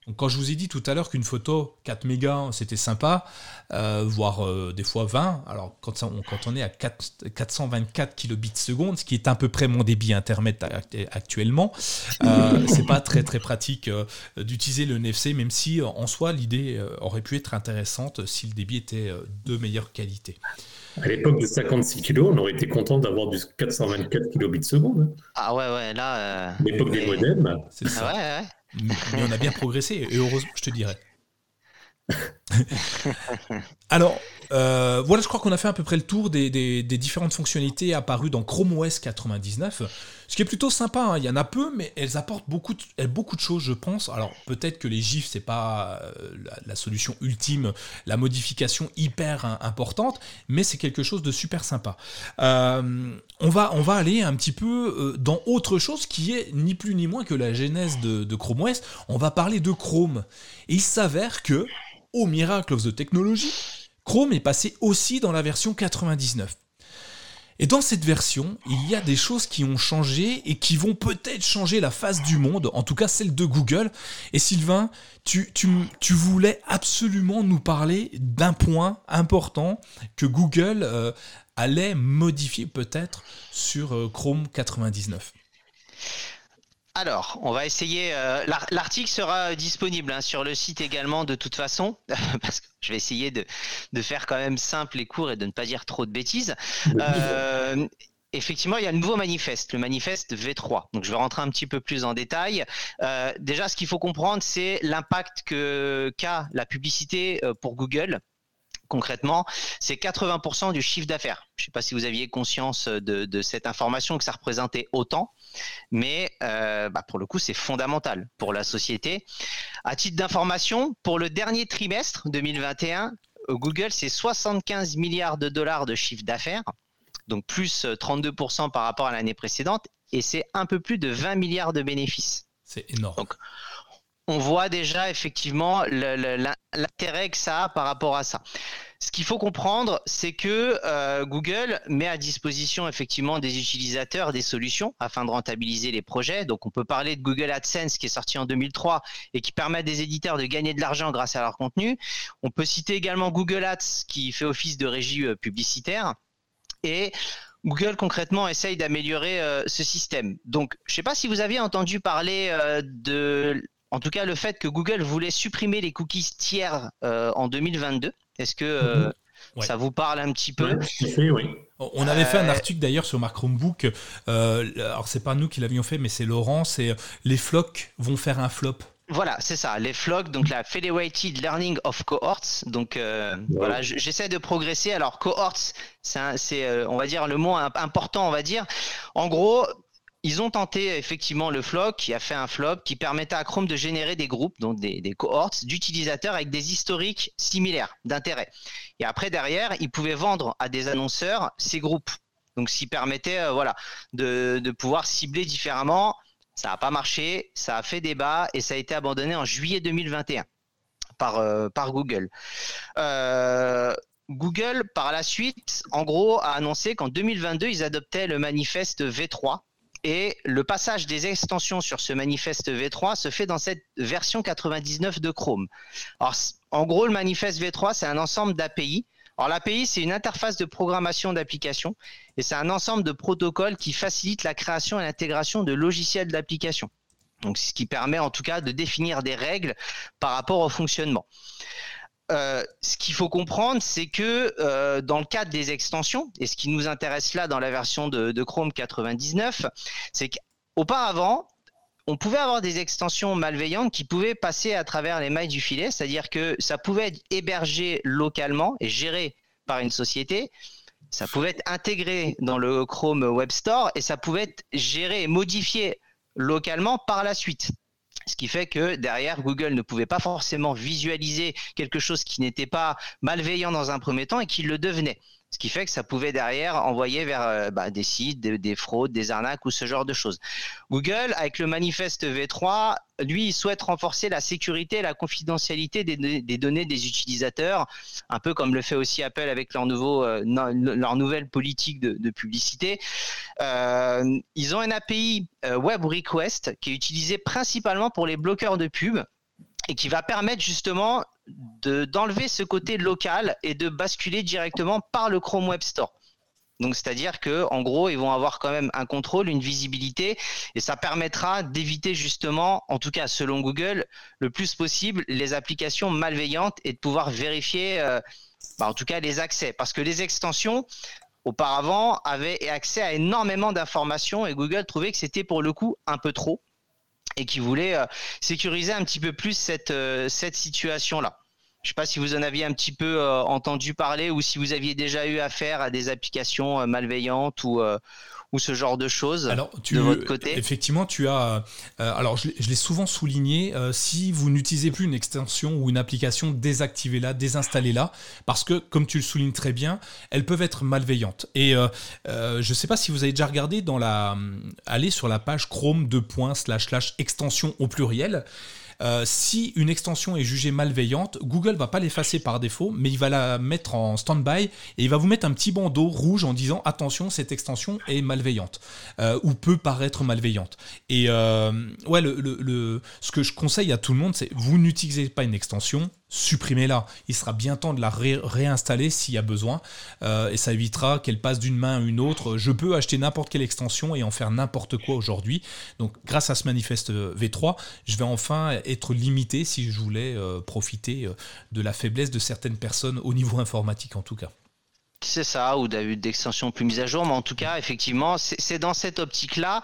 [SPEAKER 2] Donc quand je vous ai dit tout à l'heure qu'une photo 4 mégas c'était sympa, euh, voire euh, des fois 20, alors quand, on, quand on est à 4, 424 kilobits seconde, ce qui est à peu près mon débit internet actuellement, euh, c'est pas très très pratique d'utiliser le NFC, même si en soi l'idée aurait pu être intéressante si le débit était de meilleure qualité.
[SPEAKER 3] À l'époque de 56 kg, on aurait été content d'avoir du 424 kilobits seconde. Hein.
[SPEAKER 4] Ah ouais, ouais, là.
[SPEAKER 3] l'époque des modems.
[SPEAKER 2] C'est ça. ouais, ouais mais on a bien progressé, et heureusement, je te dirais. Alors, euh, voilà, je crois qu'on a fait à peu près le tour des, différentes fonctionnalités apparues dans Chrome OS 99. Ce qui est plutôt sympa, hein. il y en a peu, mais elles apportent beaucoup de, beaucoup de choses, je pense. Alors, peut-être que les GIFs, c'est pas euh, la, solution ultime, la modification hyper importante, mais c'est quelque chose de super sympa. Euh, on, va, on va aller un petit peu dans autre chose qui est ni plus ni moins que la genèse de, de Chrome OS. On va parler de Chrome. Et il s'avère que au miracle of the technology, Chrome est passé aussi dans la version 99. Et dans cette version, il y a des choses qui ont changé et qui vont peut-être changer la face du monde, en tout cas celle de Google. Et Sylvain, tu, voulais absolument nous parler d'un point important que Google euh, allait modifier peut-être sur euh, Chrome 99.
[SPEAKER 4] Alors, on va essayer. Euh, l'article sera disponible hein, sur le site également de toute façon, parce que je vais essayer de, faire quand même simple et court et de ne pas dire trop de bêtises. Euh, effectivement, il y a le nouveau manifeste, le manifeste V3. Donc, je vais rentrer un petit peu plus en détail. Euh, déjà, ce qu'il faut comprendre, c'est l'impact qu'a la publicité pour Google concrètement, c'est 80% du chiffre d'affaires. Je ne sais pas si vous aviez conscience de, cette information que ça représentait autant, mais euh, bah, pour le coup, c'est fondamental pour la société. À titre d'information, pour le dernier trimestre 2021, Google, c'est 75 milliards de dollars de chiffre d'affaires, donc plus 32% par rapport à l'année précédente, et c'est un peu plus de 20 milliards de bénéfices.
[SPEAKER 2] C'est énorme
[SPEAKER 4] on voit déjà effectivement l'intérêt que ça a par rapport à ça. Ce qu'il faut comprendre, c'est que euh, Google met à disposition effectivement des utilisateurs des solutions afin de rentabiliser les projets. Donc on peut parler de Google AdSense qui est sorti en 2003 et qui permet à des éditeurs de gagner de l'argent grâce à leur contenu. On peut citer également Google Ads qui fait office de régie euh, publicitaire. Et Google concrètement essaye d'améliorer euh, ce système. Donc, je ne sais pas si vous aviez entendu parler de en tout cas le fait que Google voulait supprimer les cookies tiers euh, en 2022. Est-ce que euh, mhm. ça vous parle un petit peu
[SPEAKER 3] oui.
[SPEAKER 2] On avait fait un euh, article d'ailleurs sur Mark Chromebook. alors c'est pas nous qui l'avions fait, mais c'est Laurent. C'est les flocs vont faire un flop.
[SPEAKER 4] Voilà, c'est ça, les flocs, donc la Federated Learning of Cohorts. Donc voilà, j'essaie de progresser. Alors cohorts, c'est, on va dire, le mot important, on va dire. En gros, ils ont tenté effectivement le flock, qui a fait un flop, qui permettait à Chrome de générer des groupes, donc des, des cohortes d'utilisateurs avec des historiques similaires d'intérêt. Et après, derrière, ils pouvaient vendre à des annonceurs ces groupes. Donc, ce qui permettait euh, voilà, de, pouvoir cibler différemment. Ça n'a pas marché, ça a fait débat et ça a été abandonné en juillet 2021 par, euh, par Google. Euh, Google, par la suite, en gros, a annoncé qu'en 2022, ils adoptaient le manifeste V3, et le passage des extensions sur ce manifeste V3 se fait dans cette version 99 de Chrome. Alors, en gros, le manifeste V3, c'est un ensemble d'API. Alors, l'API, c'est une interface de programmation d'application et c'est un ensemble de protocoles qui facilite la création et l'intégration de logiciels d'application. Donc, ce qui permet en tout cas de définir des règles par rapport au fonctionnement. Euh, ce qu'il faut comprendre, c'est que euh, dans le cadre des extensions, et ce qui nous intéresse là dans la version de, Chrome 99, c'est qu'auparavant, on pouvait avoir des extensions malveillantes qui pouvaient passer à travers les mailles du filet, c'est-à-dire que ça pouvait être hébergé localement et géré par une société, ça pouvait être intégré dans le Chrome Web Store et ça pouvait être géré et modifié localement par la suite. Ce qui fait que derrière, Google ne pouvait pas forcément visualiser quelque chose qui n'était pas malveillant dans un premier temps et qui le devenait. Ce qui fait que ça pouvait derrière envoyer vers euh, bah, des sites, des, fraudes, des arnaques ou ce genre de choses. Google, avec le manifeste V3, lui, il souhaite renforcer la sécurité et la confidentialité des, données des utilisateurs, un peu comme le fait aussi Apple avec leur, nouveau, euh, nouvelle politique de, publicité. Euh, ils ont un API Web Request qui est utilisé principalement pour les bloqueurs de pub et qui va permettre justement d'enlever ce côté local et de basculer directement par le Chrome Web Store. Donc c'est-à-dire que en gros, ils vont avoir quand même un contrôle, une visibilité et ça permettra d'éviter justement, en tout cas selon Google, le plus possible les applications malveillantes et de pouvoir vérifier euh, bah, en tout cas les accès parce que les extensions auparavant avaient accès à énormément d'informations et Google trouvait que c'était pour le coup un peu trop et qui voulait euh, sécuriser un petit peu plus cette euh, cette situation là. Je ne sais pas si vous en aviez un petit peu euh, entendu parler ou si vous aviez déjà eu affaire à des applications malveillantes ou, ou ce genre de choses alors, tu, de votre côté
[SPEAKER 2] Effectivement, tu as. alors, je, l'ai souvent souligné. si vous n'utilisez plus une extension ou une application, désactivez-la, désinstallez-la, parce que, comme tu le soulignes très bien, elles peuvent être malveillantes. Et je ne sais pas si vous avez déjà regardé dans la. allez sur la page Chrome 2. slash slash extension au pluriel. Euh, si une extension est jugée malveillante, Google va pas l'effacer par défaut, mais il va la mettre en stand-by et il va vous mettre un petit bandeau rouge en disant attention, cette extension est malveillante euh, ou peut paraître malveillante. Et euh, ouais, le, ce que je conseille à tout le monde, c'est vous n'utilisez pas une extension, supprimez-la. Il sera bien temps de la réinstaller s'il y a besoin. Euh, et ça évitera qu'elle passe d'une main à une autre. Je peux acheter n'importe quelle extension et en faire n'importe quoi aujourd'hui. Donc grâce à ce manifeste V3, je vais enfin être limité si je voulais euh, profiter euh, de la faiblesse de certaines personnes au niveau informatique en tout cas.
[SPEAKER 4] C'est ça, ou d'extensions plus mises à jour, mais en tout cas, effectivement, c'est dans cette optique-là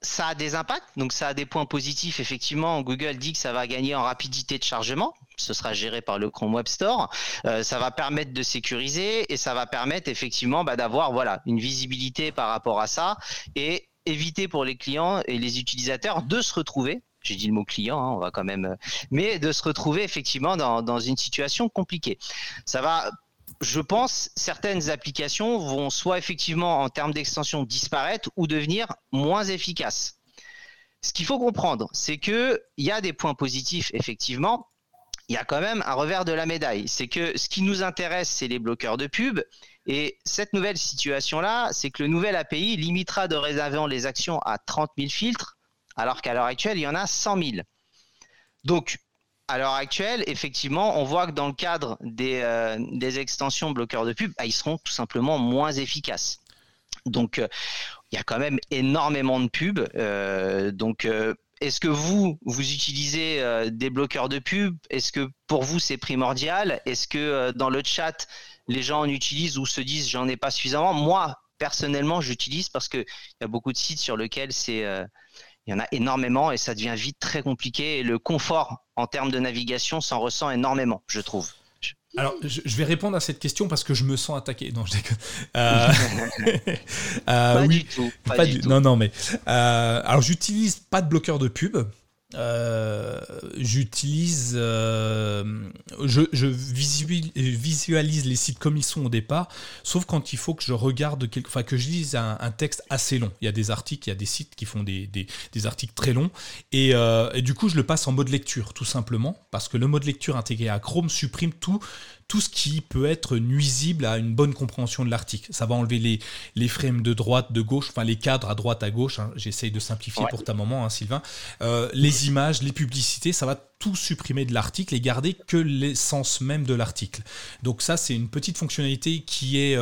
[SPEAKER 4] ça a des impacts, donc ça a des points positifs. Effectivement, Google dit que ça va gagner en rapidité de chargement. Ce sera géré par le Chrome Web Store. Euh, ça va permettre de sécuriser et ça va permettre effectivement bah, d'avoir voilà une visibilité par rapport à ça et éviter pour les clients et les utilisateurs de se retrouver j'ai dit le mot client, hein, on va quand même, euh, mais de se retrouver effectivement dans, dans une situation compliquée. Ça va je pense, certaines applications vont soit effectivement en termes d'extension disparaître ou devenir moins efficaces. Ce qu'il faut comprendre, c'est qu'il y a des points positifs, effectivement. Il y a quand même un revers de la médaille. C'est que ce qui nous intéresse, c'est les bloqueurs de pub. Et cette nouvelle situation-là, c'est que le nouvel API limitera de réserver les actions à 30 000 filtres, alors qu'à l'heure actuelle, il y en a 100 000. Donc, à l'heure actuelle, effectivement, on voit que dans le cadre des, euh, extensions bloqueurs de pub, bah, ils seront tout simplement moins efficaces. Donc, euh, il y a quand même énormément de pubs. Euh, donc, est-ce que vous, vous utilisez des bloqueurs de pub? Est-ce que pour vous, c'est primordial? Est-ce que dans le chat, les gens en utilisent ou se disent j'en ai pas suffisamment? Moi, personnellement, j'utilise parce qu'il y a beaucoup de sites sur lesquels c'est il y en a énormément et ça devient vite très compliqué. Et le confort en termes de navigation s'en ressent énormément, je trouve.
[SPEAKER 2] Alors, je, vais répondre à cette question parce que je me sens attaqué. Non, je déconne. Euh,
[SPEAKER 4] euh, pas du tout. Pas, du, tout.
[SPEAKER 2] Non, non, mais euh, alors j'utilise pas de bloqueur de pub. Euh, j'utilise, euh, je, visualise les sites comme ils sont au départ, sauf quand il faut que je regarde, enfin que je lise un, texte assez long. Il y a des articles, il y a des sites qui font des articles très longs, et, euh, et, du coup je le passe en mode lecture, tout simplement, parce que le mode lecture intégré à Chrome supprime tout tout ce qui peut être nuisible à une bonne compréhension de l'article. Ça va enlever les, les frames de droite, de gauche, enfin les cadres à droite, à gauche. Hein. J'essaye de simplifier pour ta moment, hein, Sylvain. Euh, les images, les publicités, ça va tout supprimer de l'article et garder que l'essence même de l'article. Donc ça, c'est une petite fonctionnalité qui est,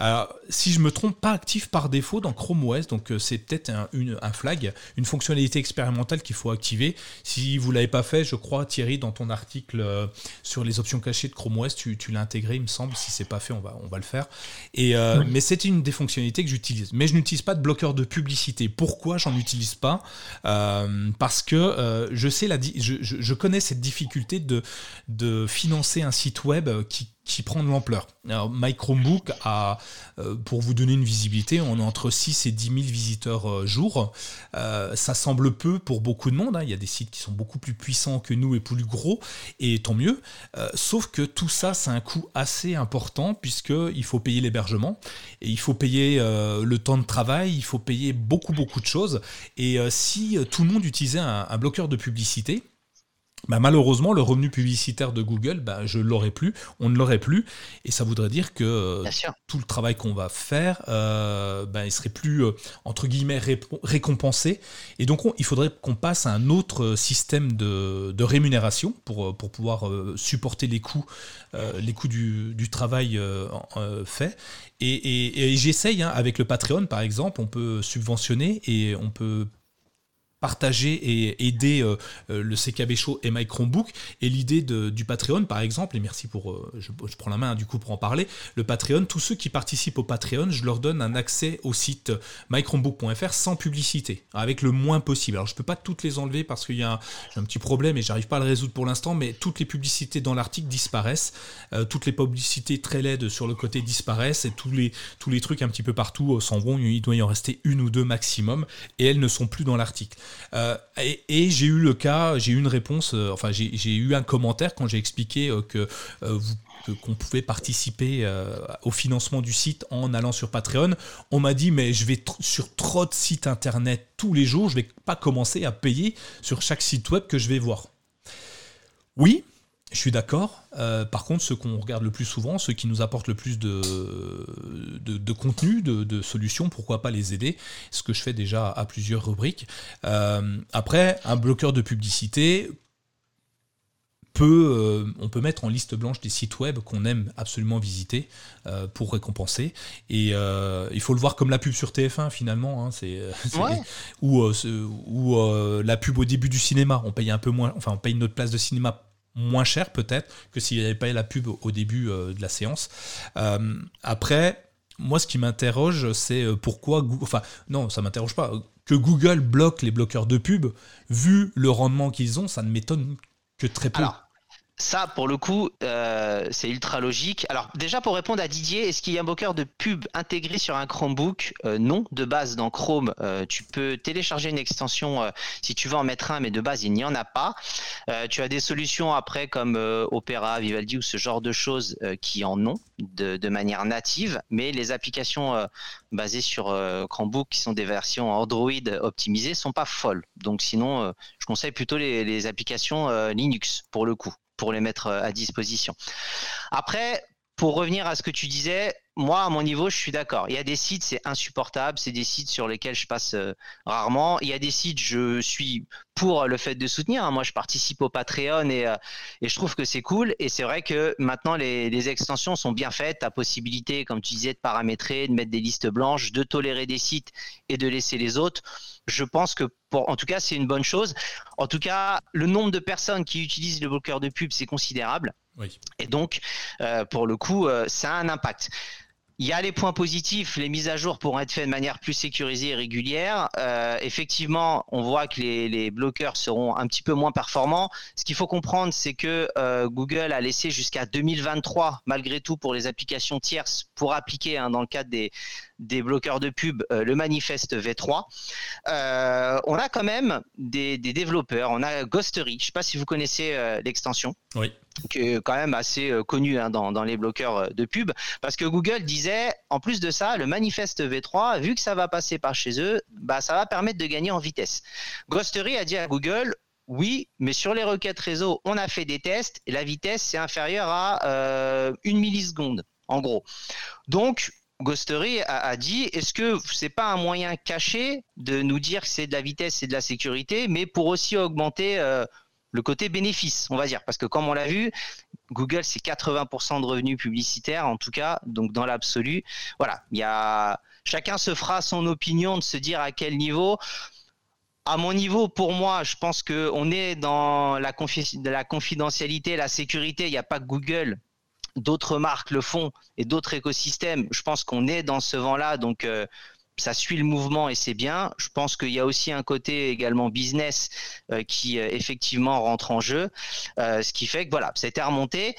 [SPEAKER 2] euh, si je me trompe, pas active par défaut dans Chrome OS. Donc euh, c'est peut-être un, un, flag, une fonctionnalité expérimentale qu'il faut activer. Si vous l'avez pas fait, je crois Thierry, dans ton article euh, sur les options cachées de Chrome OS, tu, tu l'as intégré, il me semble. Si c'est pas fait, on va, on va le faire. Et mais c'est une des fonctionnalités que j'utilise. Mais je n'utilise pas de bloqueur de publicité. Pourquoi j'en utilise pas? Parce que je sais la, je, je, je connais cette difficulté de, financer un site web qui, prend de l'ampleur. My Chromebook a, euh, pour vous donner une visibilité, on est entre 6 et 10 000 visiteurs euh, jour. Euh, ça semble peu pour beaucoup de monde. Hein. Il y a des sites qui sont beaucoup plus puissants que nous et plus gros, et tant mieux. sauf que tout ça, c'est un coût assez important puisqu'il faut payer l'hébergement, il faut payer le temps de travail, il faut payer beaucoup, beaucoup de choses. Et si tout le monde utilisait un bloqueur de publicité, bah, malheureusement, le revenu publicitaire de Google, bah, je l'aurais plus, on ne l'aurait plus, et ça voudrait dire que euh, tout le travail qu'on va faire, euh, bah, il serait plus euh, entre guillemets récompensé, et donc il faudrait qu'on passe à un autre système de, rémunération pour, pour pouvoir supporter les coûts, les coûts du, travail fait. Et, j'essaye hein, avec le Patreon, par exemple, on peut subventionner et on peut partager et aider euh, euh, le CKB Show et My Chromebook. Et l'idée du Patreon, par exemple, et merci pour, euh, je, prends la main du coup pour en parler, le Patreon, tous ceux qui participent au Patreon, je leur donne un accès au site mychromebook.fr sans publicité, avec le moins possible. Alors je peux pas toutes les enlever parce qu'il y a un, petit problème et j'arrive pas à le résoudre pour l'instant, mais toutes les publicités dans l'article disparaissent, toutes les publicités très laides sur le côté disparaissent et tous les, tous les trucs un petit peu partout s'en vont, il doit y en rester une ou deux maximum, et elles ne sont plus dans l'article. Euh, et, j'ai eu le cas, j'ai eu une réponse, euh, enfin j'ai eu un commentaire quand j'ai expliqué euh, que qu'on pouvait participer au financement du site en allant sur Patreon. On m'a dit mais je vais sur trop de sites internet tous les jours, je vais pas commencer à payer sur chaque site web que je vais voir. Oui, je suis d'accord. Euh, par contre, ceux qu'on regarde le plus souvent, ceux qui nous apportent le plus de, de, contenu, de, solutions, pourquoi pas les aider Ce que je fais déjà à plusieurs rubriques. Euh, après, un bloqueur de publicité peut, euh, on peut mettre en liste blanche des sites web qu'on aime absolument visiter pour récompenser. Et il faut le voir comme la pub sur TF1 finalement. Hein, c'est, ou, ou la pub au début du cinéma. On paye un peu moins, enfin on paye notre place de cinéma moins cher peut-être que s'il n'y avait pas eu la pub au début euh, de la séance. Euh, après, moi ce qui m'interroge, c'est euh, pourquoi... Enfin, non, ça m'interroge pas. Que Google bloque les bloqueurs de pub, vu le rendement qu'ils ont, ça ne m'étonne que très peu.
[SPEAKER 4] Ça, pour le coup, euh, c'est ultra logique. Alors, déjà, pour répondre à Didier, est-ce qu'il y a un bloqueur de pub intégré sur un Chromebook? Euh, Non, de base, dans Chrome, euh, tu peux télécharger une extension si tu veux en mettre un, mais de base, il n'y en a pas. tu as des solutions après comme Opera, Vivaldi ou ce genre de choses qui en ont de, de, manière native, mais les applications basées sur Chromebook, qui sont des versions Android optimisées, sont pas folles. Donc, sinon, je conseille plutôt les applications Linux pour le coup pour les mettre euh, à disposition. Après, pour revenir à ce que tu disais, moi, à mon niveau, je suis d'accord. Il y a des sites, c'est insupportable. C'est des sites sur lesquels je passe euh, rarement. Il y a des sites, je suis pour le fait de soutenir. Hein. Moi, je participe au Patreon et, euh, et je trouve que c'est cool. Et c'est vrai que maintenant, les, les, extensions sont bien faites. Tu possibilité, comme tu disais, de paramétrer, de mettre des listes blanches, de tolérer des sites et de laisser les autres je pense que pour, en tout cas, c'est une bonne chose. En tout cas, le nombre de personnes qui utilisent le bloqueur de pub, c'est considérable. Et donc, euh, pour le coup, ça a un impact. Il y a les points positifs, les mises à jour pourront être faites de manière plus sécurisée et régulière. Euh, effectivement, on voit que les, bloqueurs seront un petit peu moins performants. Ce qu'il faut comprendre, c'est que euh, Google a laissé jusqu'à 2023, malgré tout, pour les applications tierces, pour appliquer hein, dans le cadre des, bloqueurs de pub euh, le manifeste V3. on a quand même des, des, développeurs. On a Ghostery. Je ne sais pas si vous connaissez l'extension.
[SPEAKER 2] Oui
[SPEAKER 4] qui est quand même assez euh, connu hein, dans, les bloqueurs euh, de pub, parce que Google disait, en plus de ça, le manifeste V3, vu que ça va passer par chez eux, bah, ça va permettre de gagner en vitesse. Ghostery a dit à Google, oui, mais sur les requêtes réseau, on a fait des tests, et la vitesse, c'est inférieur à euh, une milliseconde, en gros. Donc, Ghostery a, dit est-ce que c'est pas un moyen caché de nous dire que c'est de la vitesse et de la sécurité, mais pour aussi augmenter le côté bénéfice, on va dire, parce que comme on l'a vu, Google c'est 80% de revenus publicitaires en tout cas, donc dans l'absolu, voilà, il y a chacun se fera son opinion de se dire à quel niveau. À mon niveau, pour moi, je pense que on est dans la, confidentialité, la sécurité. Il n'y a pas que Google, d'autres marques le font et d'autres écosystèmes. Je pense qu'on est dans ce vent-là, donc euh, ça suit le mouvement et c'est bien. Je pense qu'il y a aussi un côté également business euh, qui euh, effectivement rentre en jeu, euh, ce qui fait que voilà, été remonté.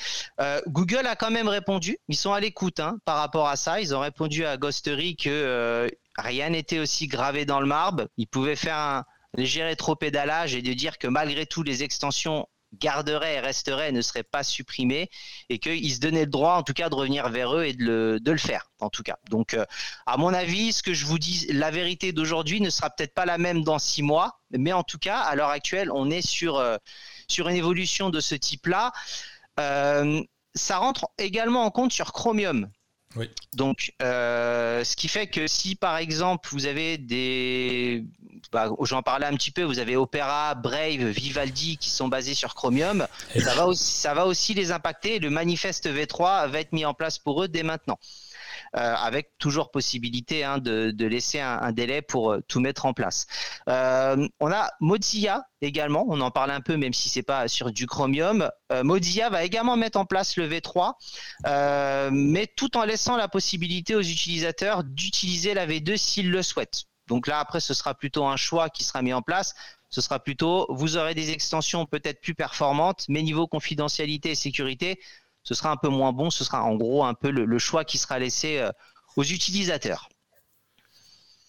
[SPEAKER 4] Google a quand même répondu, ils sont à l'écoute hein, par rapport à ça. Ils ont répondu à Ghostery que rien n'était aussi gravé dans le marbre. Ils pouvaient faire un léger rétro-pédalage et de dire que malgré tout les extensions garderait et resterait, ne serait pas supprimé et qu'ils se donnaient le droit en tout cas de revenir vers eux et de le, faire en tout cas. Donc euh, à mon avis, ce que je vous dis, la vérité d'aujourd'hui ne sera peut-être pas la même dans six mois, mais en tout cas à l'heure actuelle, on est sur, euh, sur une évolution de ce type-là, ça rentre également en compte sur Chromium. Donc, euh, ce qui fait que si par exemple vous avez des, bah, j'en parlais un petit peu, vous avez Opera, Brave, Vivaldi qui sont basés sur Chromium, ça va aussi, ça va aussi les impacter. Le manifeste V3 va être mis en place pour eux dès maintenant. Euh, avec toujours possibilité hein, de, laisser un, délai pour euh, tout mettre en place. Euh, on a Mozilla également, on en parle un peu même si c'est pas sur du Chromium. Mozilla va également mettre en place le V3, mais tout en laissant la possibilité aux utilisateurs d'utiliser la V2 s'ils le souhaitent. Donc là, après, ce sera plutôt un choix qui sera mis en place. Ce sera plutôt, vous aurez des extensions peut-être plus performantes, mais niveau confidentialité et sécurité, ce sera un peu moins bon. Ce sera en gros un peu le, choix qui sera laissé euh, aux utilisateurs.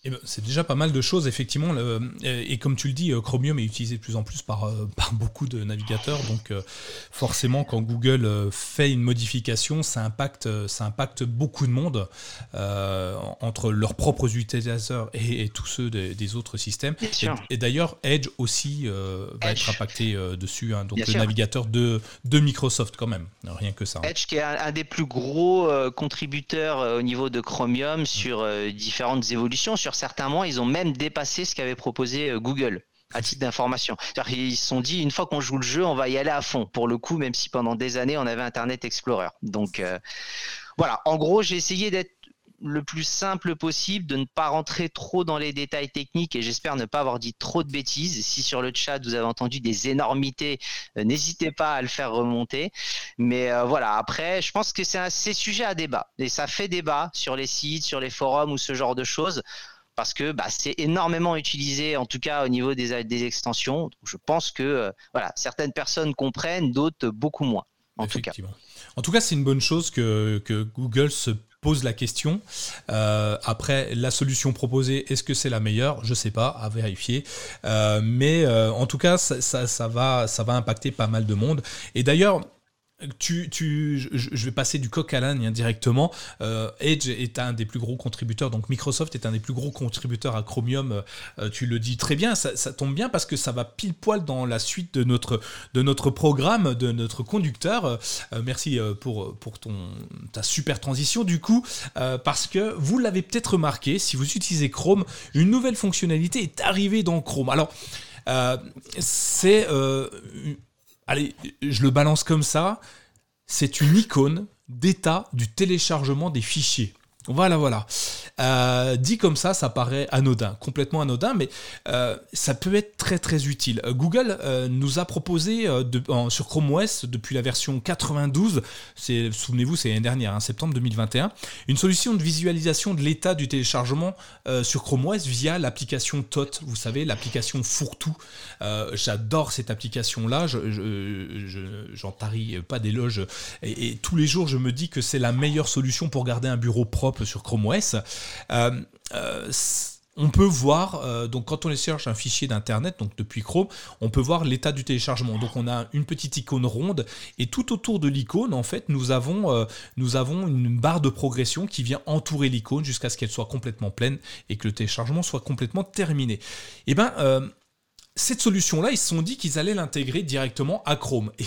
[SPEAKER 2] Eh ben, c'est déjà pas mal de choses, effectivement. et comme tu le dis, euh, Chromium est utilisé de plus en plus par, euh, par beaucoup de navigateurs. Donc, euh, forcément, quand Google fait une modification, ça impacte, ça impacte beaucoup de monde entre leurs propres utilisateurs et, tous ceux des, autres systèmes. Et, d'ailleurs, Edge aussi va être impacté dessus. Hein. donc, le navigateur de, de Microsoft, quand même. Rien que ça.
[SPEAKER 4] Hein. Edge, qui est un, des plus gros contributeurs au niveau de Chromium sur différentes évolutions. Sur certains mois, ils ont même dépassé ce qu'avait proposé euh, Google à titre d'information. Ils se sont dit, une fois qu'on joue le jeu, on va y aller à fond. Pour le coup, même si pendant des années, on avait Internet Explorer. Donc euh, voilà, en gros, j'ai essayé d'être le plus simple possible, de ne pas rentrer trop dans les détails techniques et j'espère ne pas avoir dit trop de bêtises. Si sur le chat vous avez entendu des énormités, euh, n'hésitez pas à le faire remonter. Mais voilà, après, je pense que c'est sujet à débat et ça fait débat sur les sites, sur les forums ou ce genre de choses parce que bah, c'est énormément utilisé, en tout cas au niveau des, extensions. je pense que euh, voilà, certaines personnes comprennent, d'autres beaucoup moins. En tout cas.
[SPEAKER 2] C'est une bonne chose que, Google se pose la question. Euh, après, la solution proposée, est-ce que c'est la meilleure? Je ne sais pas, à vérifier. Euh, mais en tout cas, ça, ça, ça, va, ça va impacter pas mal de monde. Et d'ailleurs, tu, tu, je vais passer du coq à l'âne directement. Euh, Edge est un des plus gros contributeurs, donc Microsoft est un des plus gros contributeurs à Chromium. Euh, tu le dis très bien, ça, tombe bien parce que ça va pile poil dans la suite de notre, de notre programme, de notre conducteur. Euh, merci pour, pour ton, ta super transition du coup, parce que vous l'avez peut-être remarqué, si vous utilisez Chrome, une nouvelle fonctionnalité est arrivée dans Chrome. Alors, c'est allez, je le balance comme ça, c'est une icône d'état du téléchargement des fichiers. Voilà, voilà. Euh, dit comme ça, ça paraît anodin, complètement anodin, mais euh, ça peut être très très utile. Euh, Google nous a proposé sur Chrome OS depuis la version 92, souvenez-vous, c'est l'année dernière, hein, septembre 2021, une solution de visualisation de l'état du téléchargement sur Chrome OS via l'application TOT, vous savez, l'application fourre-tout. J'adore cette application-là, j'en je, tarie pas d'éloge, et, et tous les jours je me dis que c'est la meilleure solution pour garder un bureau propre sur Chrome OS. Euh, euh, on peut voir, euh, donc quand on cherche un fichier d'internet, donc depuis Chrome, on peut voir l'état du téléchargement. Donc on a une petite icône ronde et tout autour de l'icône, en fait, nous avons, une barre de progression qui vient entourer l'icône jusqu'à ce qu'elle soit complètement pleine et que le téléchargement soit complètement terminé. Et eh ben cette solution-là, ils se sont dit qu'ils allaient l'intégrer directement à Chrome. Et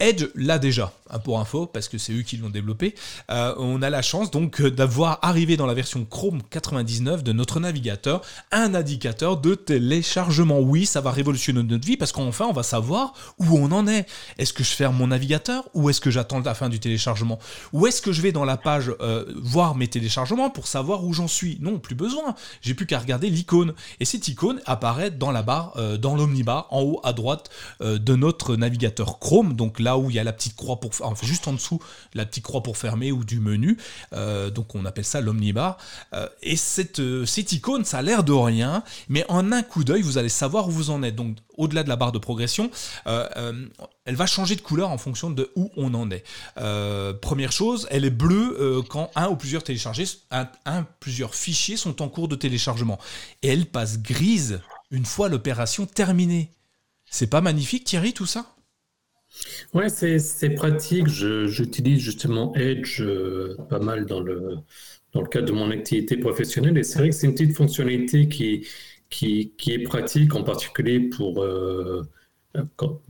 [SPEAKER 2] Edge l'a déjà, pour info, parce que c'est eux qui l'ont développé. Euh, on a la chance donc euh, d'avoir arrivé dans la version Chrome 99 de notre navigateur un indicateur de téléchargement. Oui, ça va révolutionner notre vie parce qu'enfin on va savoir où on en est. Est-ce que je ferme mon navigateur ou est-ce que j'attends la fin du téléchargement? Ou est-ce que je vais dans la page euh, voir mes téléchargements pour savoir où j'en suis? Non, plus besoin. J'ai plus qu'à regarder l'icône. Et cette icône apparaît dans la barre, dans l'omnibar, en haut à droite de notre navigateur Chrome. Donc là où il y a la petite croix pour, enfin juste en dessous, la petite croix pour fermer ou du menu. Euh, donc on appelle ça l'omnibar. Euh, et cette, euh, cette icône, ça a l'air de rien, mais en un coup d'œil, vous allez savoir où vous en êtes. Donc au-delà de la barre de progression, elle va changer de couleur en fonction de où on en est. première chose, elle est bleue quand un ou plusieurs téléchargés, un, un, plusieurs fichiers sont en cours de téléchargement. Et elle passe grise une fois l'opération terminée. C'est pas magnifique Thierry tout ça?
[SPEAKER 3] Ouais, c'est pratique. J'utilise justement Edge euh, pas mal dans le, dans le cadre de mon activité professionnelle. Et c'est vrai que c'est une petite fonctionnalité qui, qui, est pratique, en particulier pour, euh,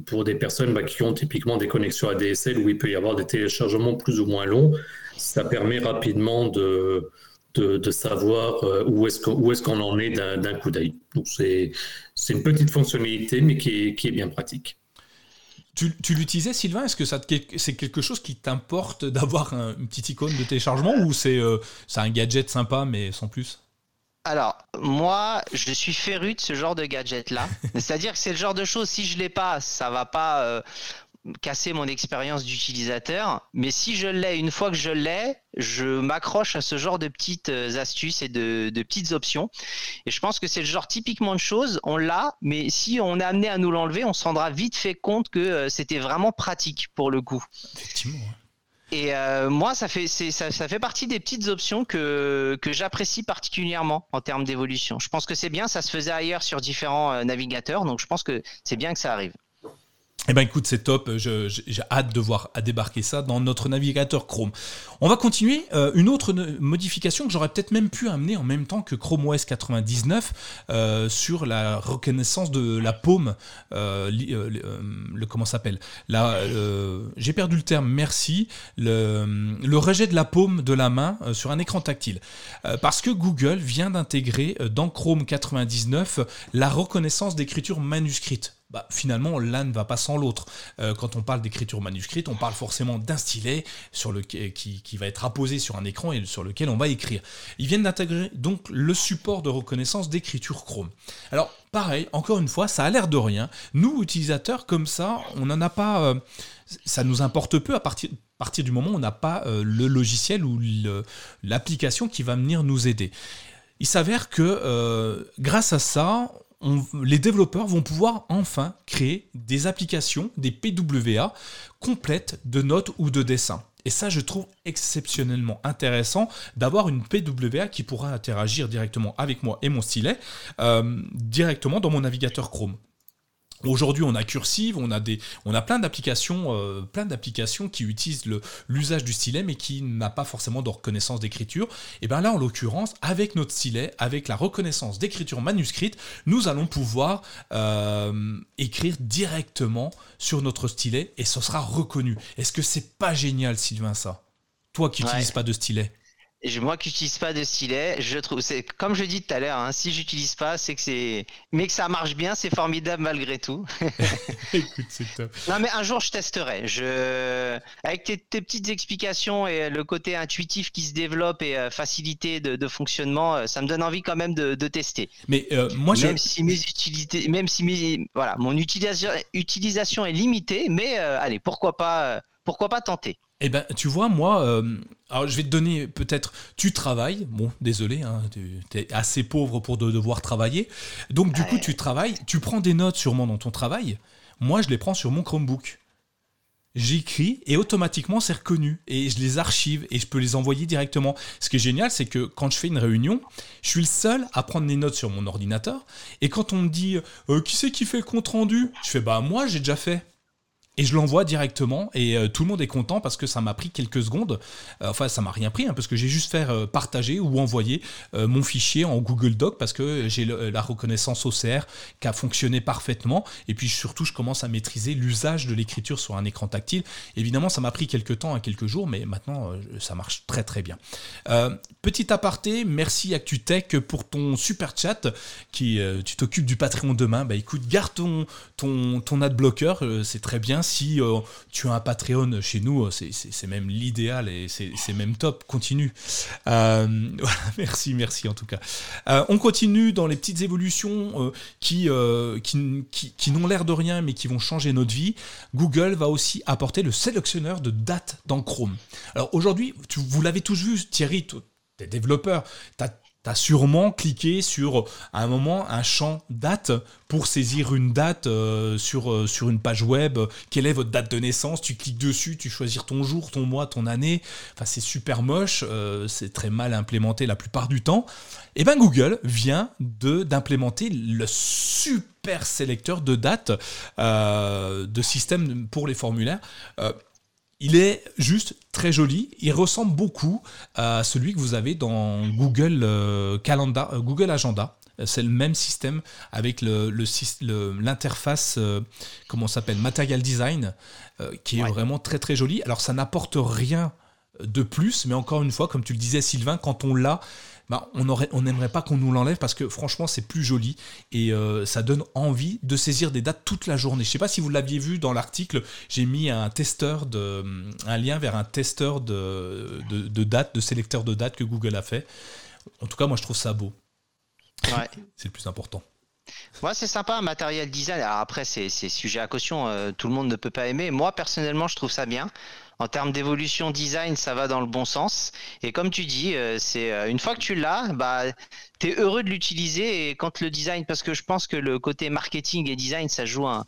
[SPEAKER 3] pour des personnes bah, qui ont typiquement des connexions ADSL où il peut y avoir des téléchargements plus ou moins longs, ça permet rapidement de, de, savoir euh, où est-ce qu'on en est d'un coup d'œil. Donc c'est une petite fonctionnalité, mais qui est, qui est bien pratique.
[SPEAKER 2] Tu, tu l'utilisais, Sylvain? Est-ce que c'est quelque chose qui t'importe d'avoir une petite icône de téléchargement ou c'est euh, un gadget sympa mais sans plus?
[SPEAKER 4] Alors, moi, je suis féru de ce genre de gadget-là. C'est-à-dire que c'est le genre de choses, si je l'ai pas, ça va pas euh, casser mon expérience d'utilisateur. Mais si je l'ai, une fois que je l'ai, je m'accroche à ce genre de petites euh, astuces et de, petites options. Et je pense que c'est le genre typiquement de choses, on l'a, mais si on est amené à nous l'enlever, on se rendra vite fait compte que euh, c'était vraiment pratique pour le coup. Effectivement. Et euh, moi, ça fait, ça, ça, fait partie des petites options que, que j'apprécie particulièrement en termes d'évolution. Je pense que c'est bien, ça se faisait ailleurs sur différents navigateurs, donc je pense que c'est bien que ça arrive.
[SPEAKER 2] Eh ben écoute, c'est top. J'ai hâte de voir à débarquer ça dans notre navigateur Chrome. On va continuer. Euh, une autre modification que j'aurais peut-être même pu amener en même temps que Chrome OS 99 euh, sur la reconnaissance de la paume. Euh, le comment s'appelle? J'ai perdu le terme. Merci. Le, rejet de la paume de la main sur un écran tactile, parce que Google vient d'intégrer dans Chrome 99 la reconnaissance d'écriture manuscrite bah, finalement l'un ne va pas sans l'autre. Euh, quand on parle d'écriture manuscrite, on parle forcément d'un stylet sur le, qui, qui, va être apposé sur un écran et sur lequel on va écrire. Ils viennent d'intégrer donc le support de reconnaissance d'écriture Chrome. Alors pareil, encore une fois, ça a l'air de rien. Nous, utilisateurs, comme ça, on n'en a pas... Euh, ça nous importe peu à partir, du moment où on n'a pas euh, le logiciel ou l'application qui va venir nous aider. Il s'avère que grâce à ça, les développeurs vont pouvoir enfin créer des applications, des PWA complètes de notes ou de dessins. Et ça, je trouve exceptionnellement intéressant d'avoir une PWA qui pourra interagir directement avec moi et mon stylet, euh, directement dans mon navigateur Chrome. Aujourd'hui, on a Cursive, on a des, on a plein d'applications, euh, plein d'applications qui utilisent l'usage du stylet, mais qui n'a pas forcément de reconnaissance d'écriture. Et bien là, en l'occurrence, avec notre stylet, avec la reconnaissance d'écriture manuscrite, nous allons pouvoir euh, écrire directement sur notre stylet et ce sera reconnu. Est-ce que c'est pas génial, Sylvain, ça? Toi qui n'utilises pas de stylet
[SPEAKER 4] moi qui n'utilise pas de stylet, je trouve, c'est comme je dis tout à l'heure, hein, si j'utilise pas, c'est que c'est, mais que ça marche bien, c'est formidable malgré tout. Écoute, c'est top. Non mais un jour je testerai. Je, avec tes, petites explications et le côté intuitif qui se développe et euh, facilité de, fonctionnement, euh, ça me donne envie quand même de, tester.
[SPEAKER 2] Mais euh, moi,
[SPEAKER 4] même si mes utilités, même si mes, voilà, mon utilisation, utilisation est limitée, mais allez, pourquoi pas, pourquoi pas tenter.
[SPEAKER 2] Eh ben, tu vois, moi, euh, alors je vais te donner peut-être, tu travailles, bon, désolé, hein, tu es assez pauvre pour devoir travailler, donc du coup tu travailles, tu prends des notes sûrement dans ton travail, moi je les prends sur mon Chromebook. J'écris et automatiquement c'est reconnu et je les archive et je peux les envoyer directement. Ce qui est génial, c'est que quand je fais une réunion, je suis le seul à prendre des notes sur mon ordinateur et quand on me dit euh, qui c'est qui fait le compte rendu, je fais bah moi j'ai déjà fait. Et je l'envoie directement et euh, tout le monde est content parce que ça m'a pris quelques secondes. Euh, enfin, ça m'a rien pris hein, parce que j'ai juste fait euh, partager ou envoyer mon fichier en Google Doc parce que j'ai la reconnaissance OCR qui a fonctionné parfaitement. Et puis surtout, je commence à maîtriser l'usage de l'écriture sur un écran tactile. Évidemment, ça m'a pris quelques temps, hein, quelques jours, mais maintenant, ça marche très très bien. petit aparté, merci ActuTech pour ton super chat qui tu t'occupes du Patreon demain. Bah écoute, garde ton, ton, ton adblocker, c'est très bien si euh, tu as un Patreon chez nous, c'est même l'idéal et c'est même top. Continue. Euh, merci, merci en tout cas. Euh, on continue dans les petites évolutions qui, qui, qui, n'ont l'air de rien mais qui vont changer notre vie. Google va aussi apporter le sélectionneur de date dans Chrome. Alors aujourd'hui, vous l'avez tous vu, Thierry, tu es développeur, tu as tu as sûrement cliqué sur à un moment un champ date pour saisir une date euh, sur, euh, sur une page web. Quelle est votre date de naissance? Tu cliques dessus, tu choisis ton jour, ton mois, ton année. Enfin, c'est super moche, euh, c'est très mal implémenté la plupart du temps. Et eh bien Google vient de d'implémenter le super sélecteur de date de système pour les formulaires. Il est juste très joli. Il ressemble beaucoup à celui que vous avez dans Google, euh, Calendar, euh, Google Agenda. C'est le même système avec le, l'interface, comment s'appelle, Material Design, qui est vraiment très très joli. Alors ça n'apporte rien de plus, mais encore une fois, comme tu le disais Sylvain, quand on l'a, bah, on n'aimerait pas qu'on nous l'enlève parce que franchement c'est plus joli et euh, ça donne envie de saisir des dates toute la journée. Je ne sais pas si vous l'aviez vu dans l'article, j'ai mis un testeur de, un lien vers un testeur de, de, dates, de sélecteur de dates que Google a fait. En tout cas, moi je trouve ça beau. c'est le plus important.
[SPEAKER 4] Moi, c'est sympa, un matériel design. Alors après, c'est sujet à caution. Euh, tout le monde ne peut pas aimer. Moi, personnellement, je trouve ça bien en termes d'évolution design, ça va dans le bon sens. Et comme tu dis, euh, c'est euh, une fois que tu l'as, bah, tu es heureux de l'utiliser. Et quand le design, parce que je pense que le côté marketing et design, ça joue un,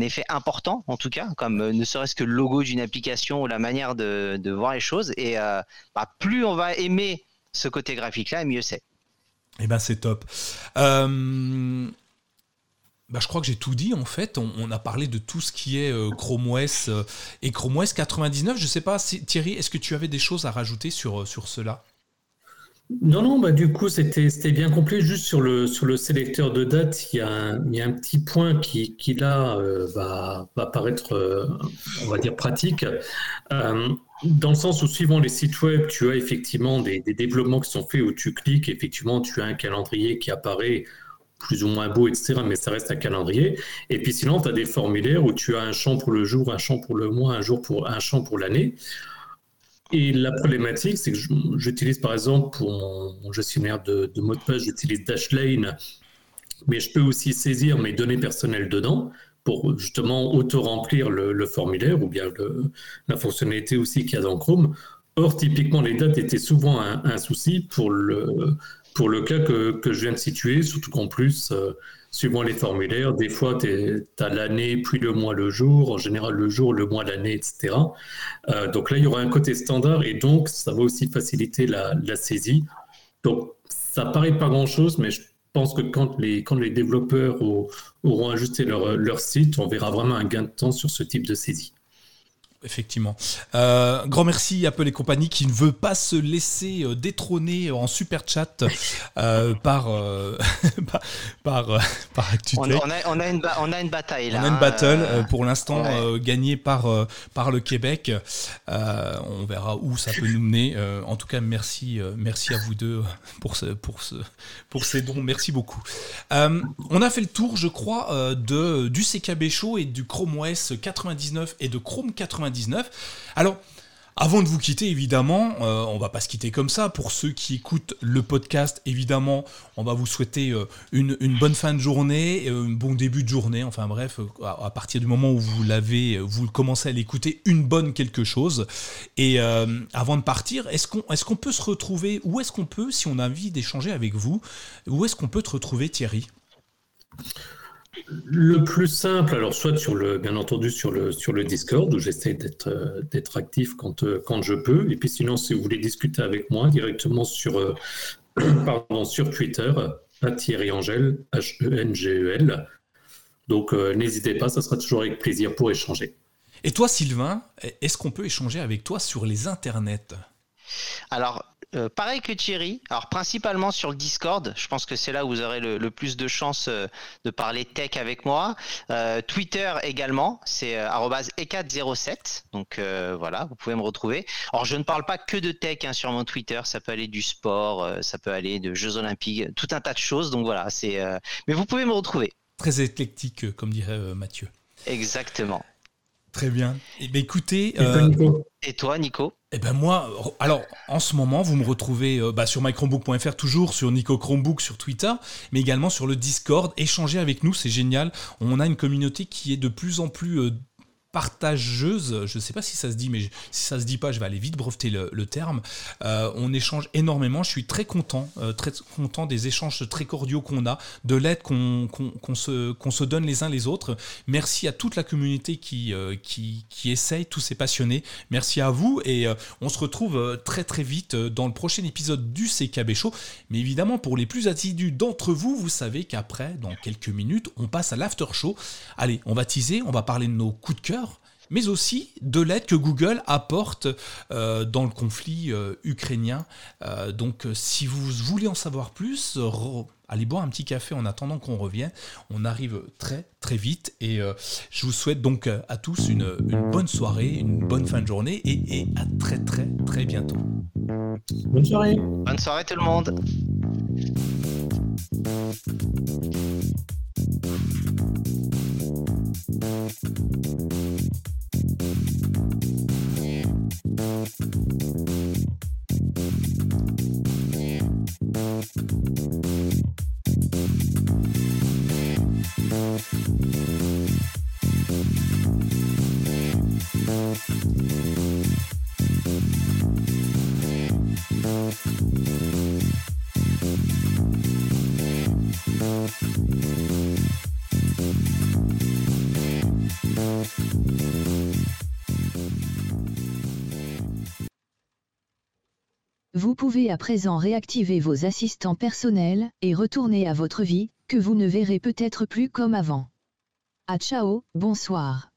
[SPEAKER 4] effet important, en tout cas, comme euh, ne serait-ce que le logo d'une application ou la manière de, voir les choses. Et bah, plus on va aimer ce côté graphique-là, mieux c'est.
[SPEAKER 2] Eh ben c'est top. Bah, je crois que j'ai tout dit en fait. On, a parlé de tout ce qui est euh, Chrome OS euh, et Chrome OS 99. Je ne sais pas, Thierry, est-ce que tu avais des choses à rajouter sur, euh, sur cela?
[SPEAKER 3] Non, non, bah du coup, c'était bien complet. Juste sur le, sur le sélecteur de date, il y a un, y a un petit point qui, qui là, va, va paraître, on va dire, pratique. dans le sens où, suivant les sites web, tu as effectivement des, des, développements qui sont faits où tu cliques, effectivement, tu as un calendrier qui apparaît plus ou moins beau, etc., mais ça reste un calendrier. Et puis sinon, tu as des formulaires où tu as un champ pour le jour, un champ pour le mois, un, jour pour, un champ pour l'année. Et la problématique, c'est que j'utilise par exemple pour mon, gestionnaire de, de mots de passe, j'utilise Dashlane, mais je peux aussi saisir mes données personnelles dedans pour justement auto-remplir le, formulaire ou bien la fonctionnalité aussi qu'il y a dans Chrome. Or, typiquement, les dates étaient souvent un souci pour le, pour le cas que, que, je viens de situer, surtout qu'en plus, euh, suivant les formulaires, des fois, tu as l'année, puis le mois, le jour, en général le jour, le mois, l'année, etc. Euh, donc là, il y aura un côté standard et donc ça va aussi faciliter la, la saisie. Donc ça paraît pas grand-chose, mais je pense que quand les, quand les développeurs auront ajusté leur, leur site, on verra vraiment un gain de temps sur ce type de saisie.
[SPEAKER 2] Effectivement. Euh, grand merci à Apple et compagnie qui ne veut pas se laisser euh, détrôner en super chat euh, par, par, par,
[SPEAKER 4] on, on, a, on, a une on, a une bataille là.
[SPEAKER 2] On a une battle pour l'instant gagnée par, par le Québec. on verra où ça peut nous mener. en tout cas, merci, merci à vous deux pour, ce, pour, ce, pour ces dons. Merci beaucoup. on a fait le tour, je crois, de, du CKB Show et du Chrome OS 99 et de Chrome 99. Alors, avant de vous quitter, évidemment, euh, on va pas se quitter comme ça. Pour ceux qui écoutent le podcast, évidemment, on va vous souhaiter euh, une, bonne fin de journée, euh, un bon début de journée. Enfin bref, à, partir du moment où vous l'avez, vous commencez à l'écouter, une bonne quelque chose. Et avant de partir, est-ce qu'on peut se retrouver? Où est-ce qu'on peut, si on a envie d'échanger avec vous, où est-ce qu'on peut te retrouver, Thierry?
[SPEAKER 3] Le plus simple, alors soit sur le, bien entendu sur le, sur le Discord où j'essaie d'être, euh, actif quand, euh, quand je peux, et puis sinon si vous voulez discuter avec moi directement sur, euh, pardon, sur Twitter, à Thierry Angel, H-E-N-G-E-L. Donc n'hésitez pas, ça sera toujours avec plaisir pour échanger.
[SPEAKER 2] Et toi Sylvain, est-ce qu'on peut échanger avec toi sur les internets?
[SPEAKER 4] Alors, euh, pareil que Thierry, alors principalement sur le Discord, je pense que c'est là où vous aurez le, plus de chances euh, de parler tech avec moi. Euh, Twitter également, c'est e407, donc voilà, vous pouvez me retrouver. Alors je ne parle pas que de tech hein, sur mon Twitter, ça peut aller du sport, ça peut aller de Jeux Olympiques, tout un tas de choses, donc voilà, c'est. Mais vous pouvez me retrouver.
[SPEAKER 2] Très éclectique, comme dirait Mathieu.
[SPEAKER 4] Exactement.
[SPEAKER 2] Très bien. Eh bien, écoutez.
[SPEAKER 4] Et toi, Nico
[SPEAKER 2] eh ben moi, alors en ce moment, vous me retrouvez euh, bah, sur mychromebook.fr toujours, sur Nico Chromebook sur Twitter, mais également sur le Discord. Échangez avec nous, c'est génial. On a une communauté qui est de plus en plus euh, partageuse, je ne sais pas si ça se dit, mais si ça se dit pas, je vais aller vite breveter le, terme. Euh, on échange énormément, je suis très content, euh, très content des échanges très cordiaux qu'on a, de l'aide qu'on se, donne les uns les autres. Merci à toute la communauté qui, euh, qui, essaye, tous ces passionnés. Merci à vous et on se retrouve très très vite dans le prochain épisode du CKB Show. Mais évidemment, pour les plus assidus d'entre vous, vous savez qu'après, dans quelques minutes, on passe à l'after show. Allez, on va teaser, on va parler de nos coups de cœur mais aussi de l'aide que Google apporte euh, dans le conflit euh, ukrainien. Euh, donc si vous voulez en savoir plus, allez boire un petit café en attendant qu'on revienne. On arrive très très vite et je vous souhaite donc à tous une, bonne soirée, une bonne fin de journée et, et à très très très bientôt.
[SPEAKER 3] Bonne soirée.
[SPEAKER 4] Bonne soirée tout le monde.
[SPEAKER 1] Thank Vous pouvez à présent réactiver vos assistants personnels et retourner à votre vie, que vous ne verrez peut-être plus comme avant. À ciao, bonsoir.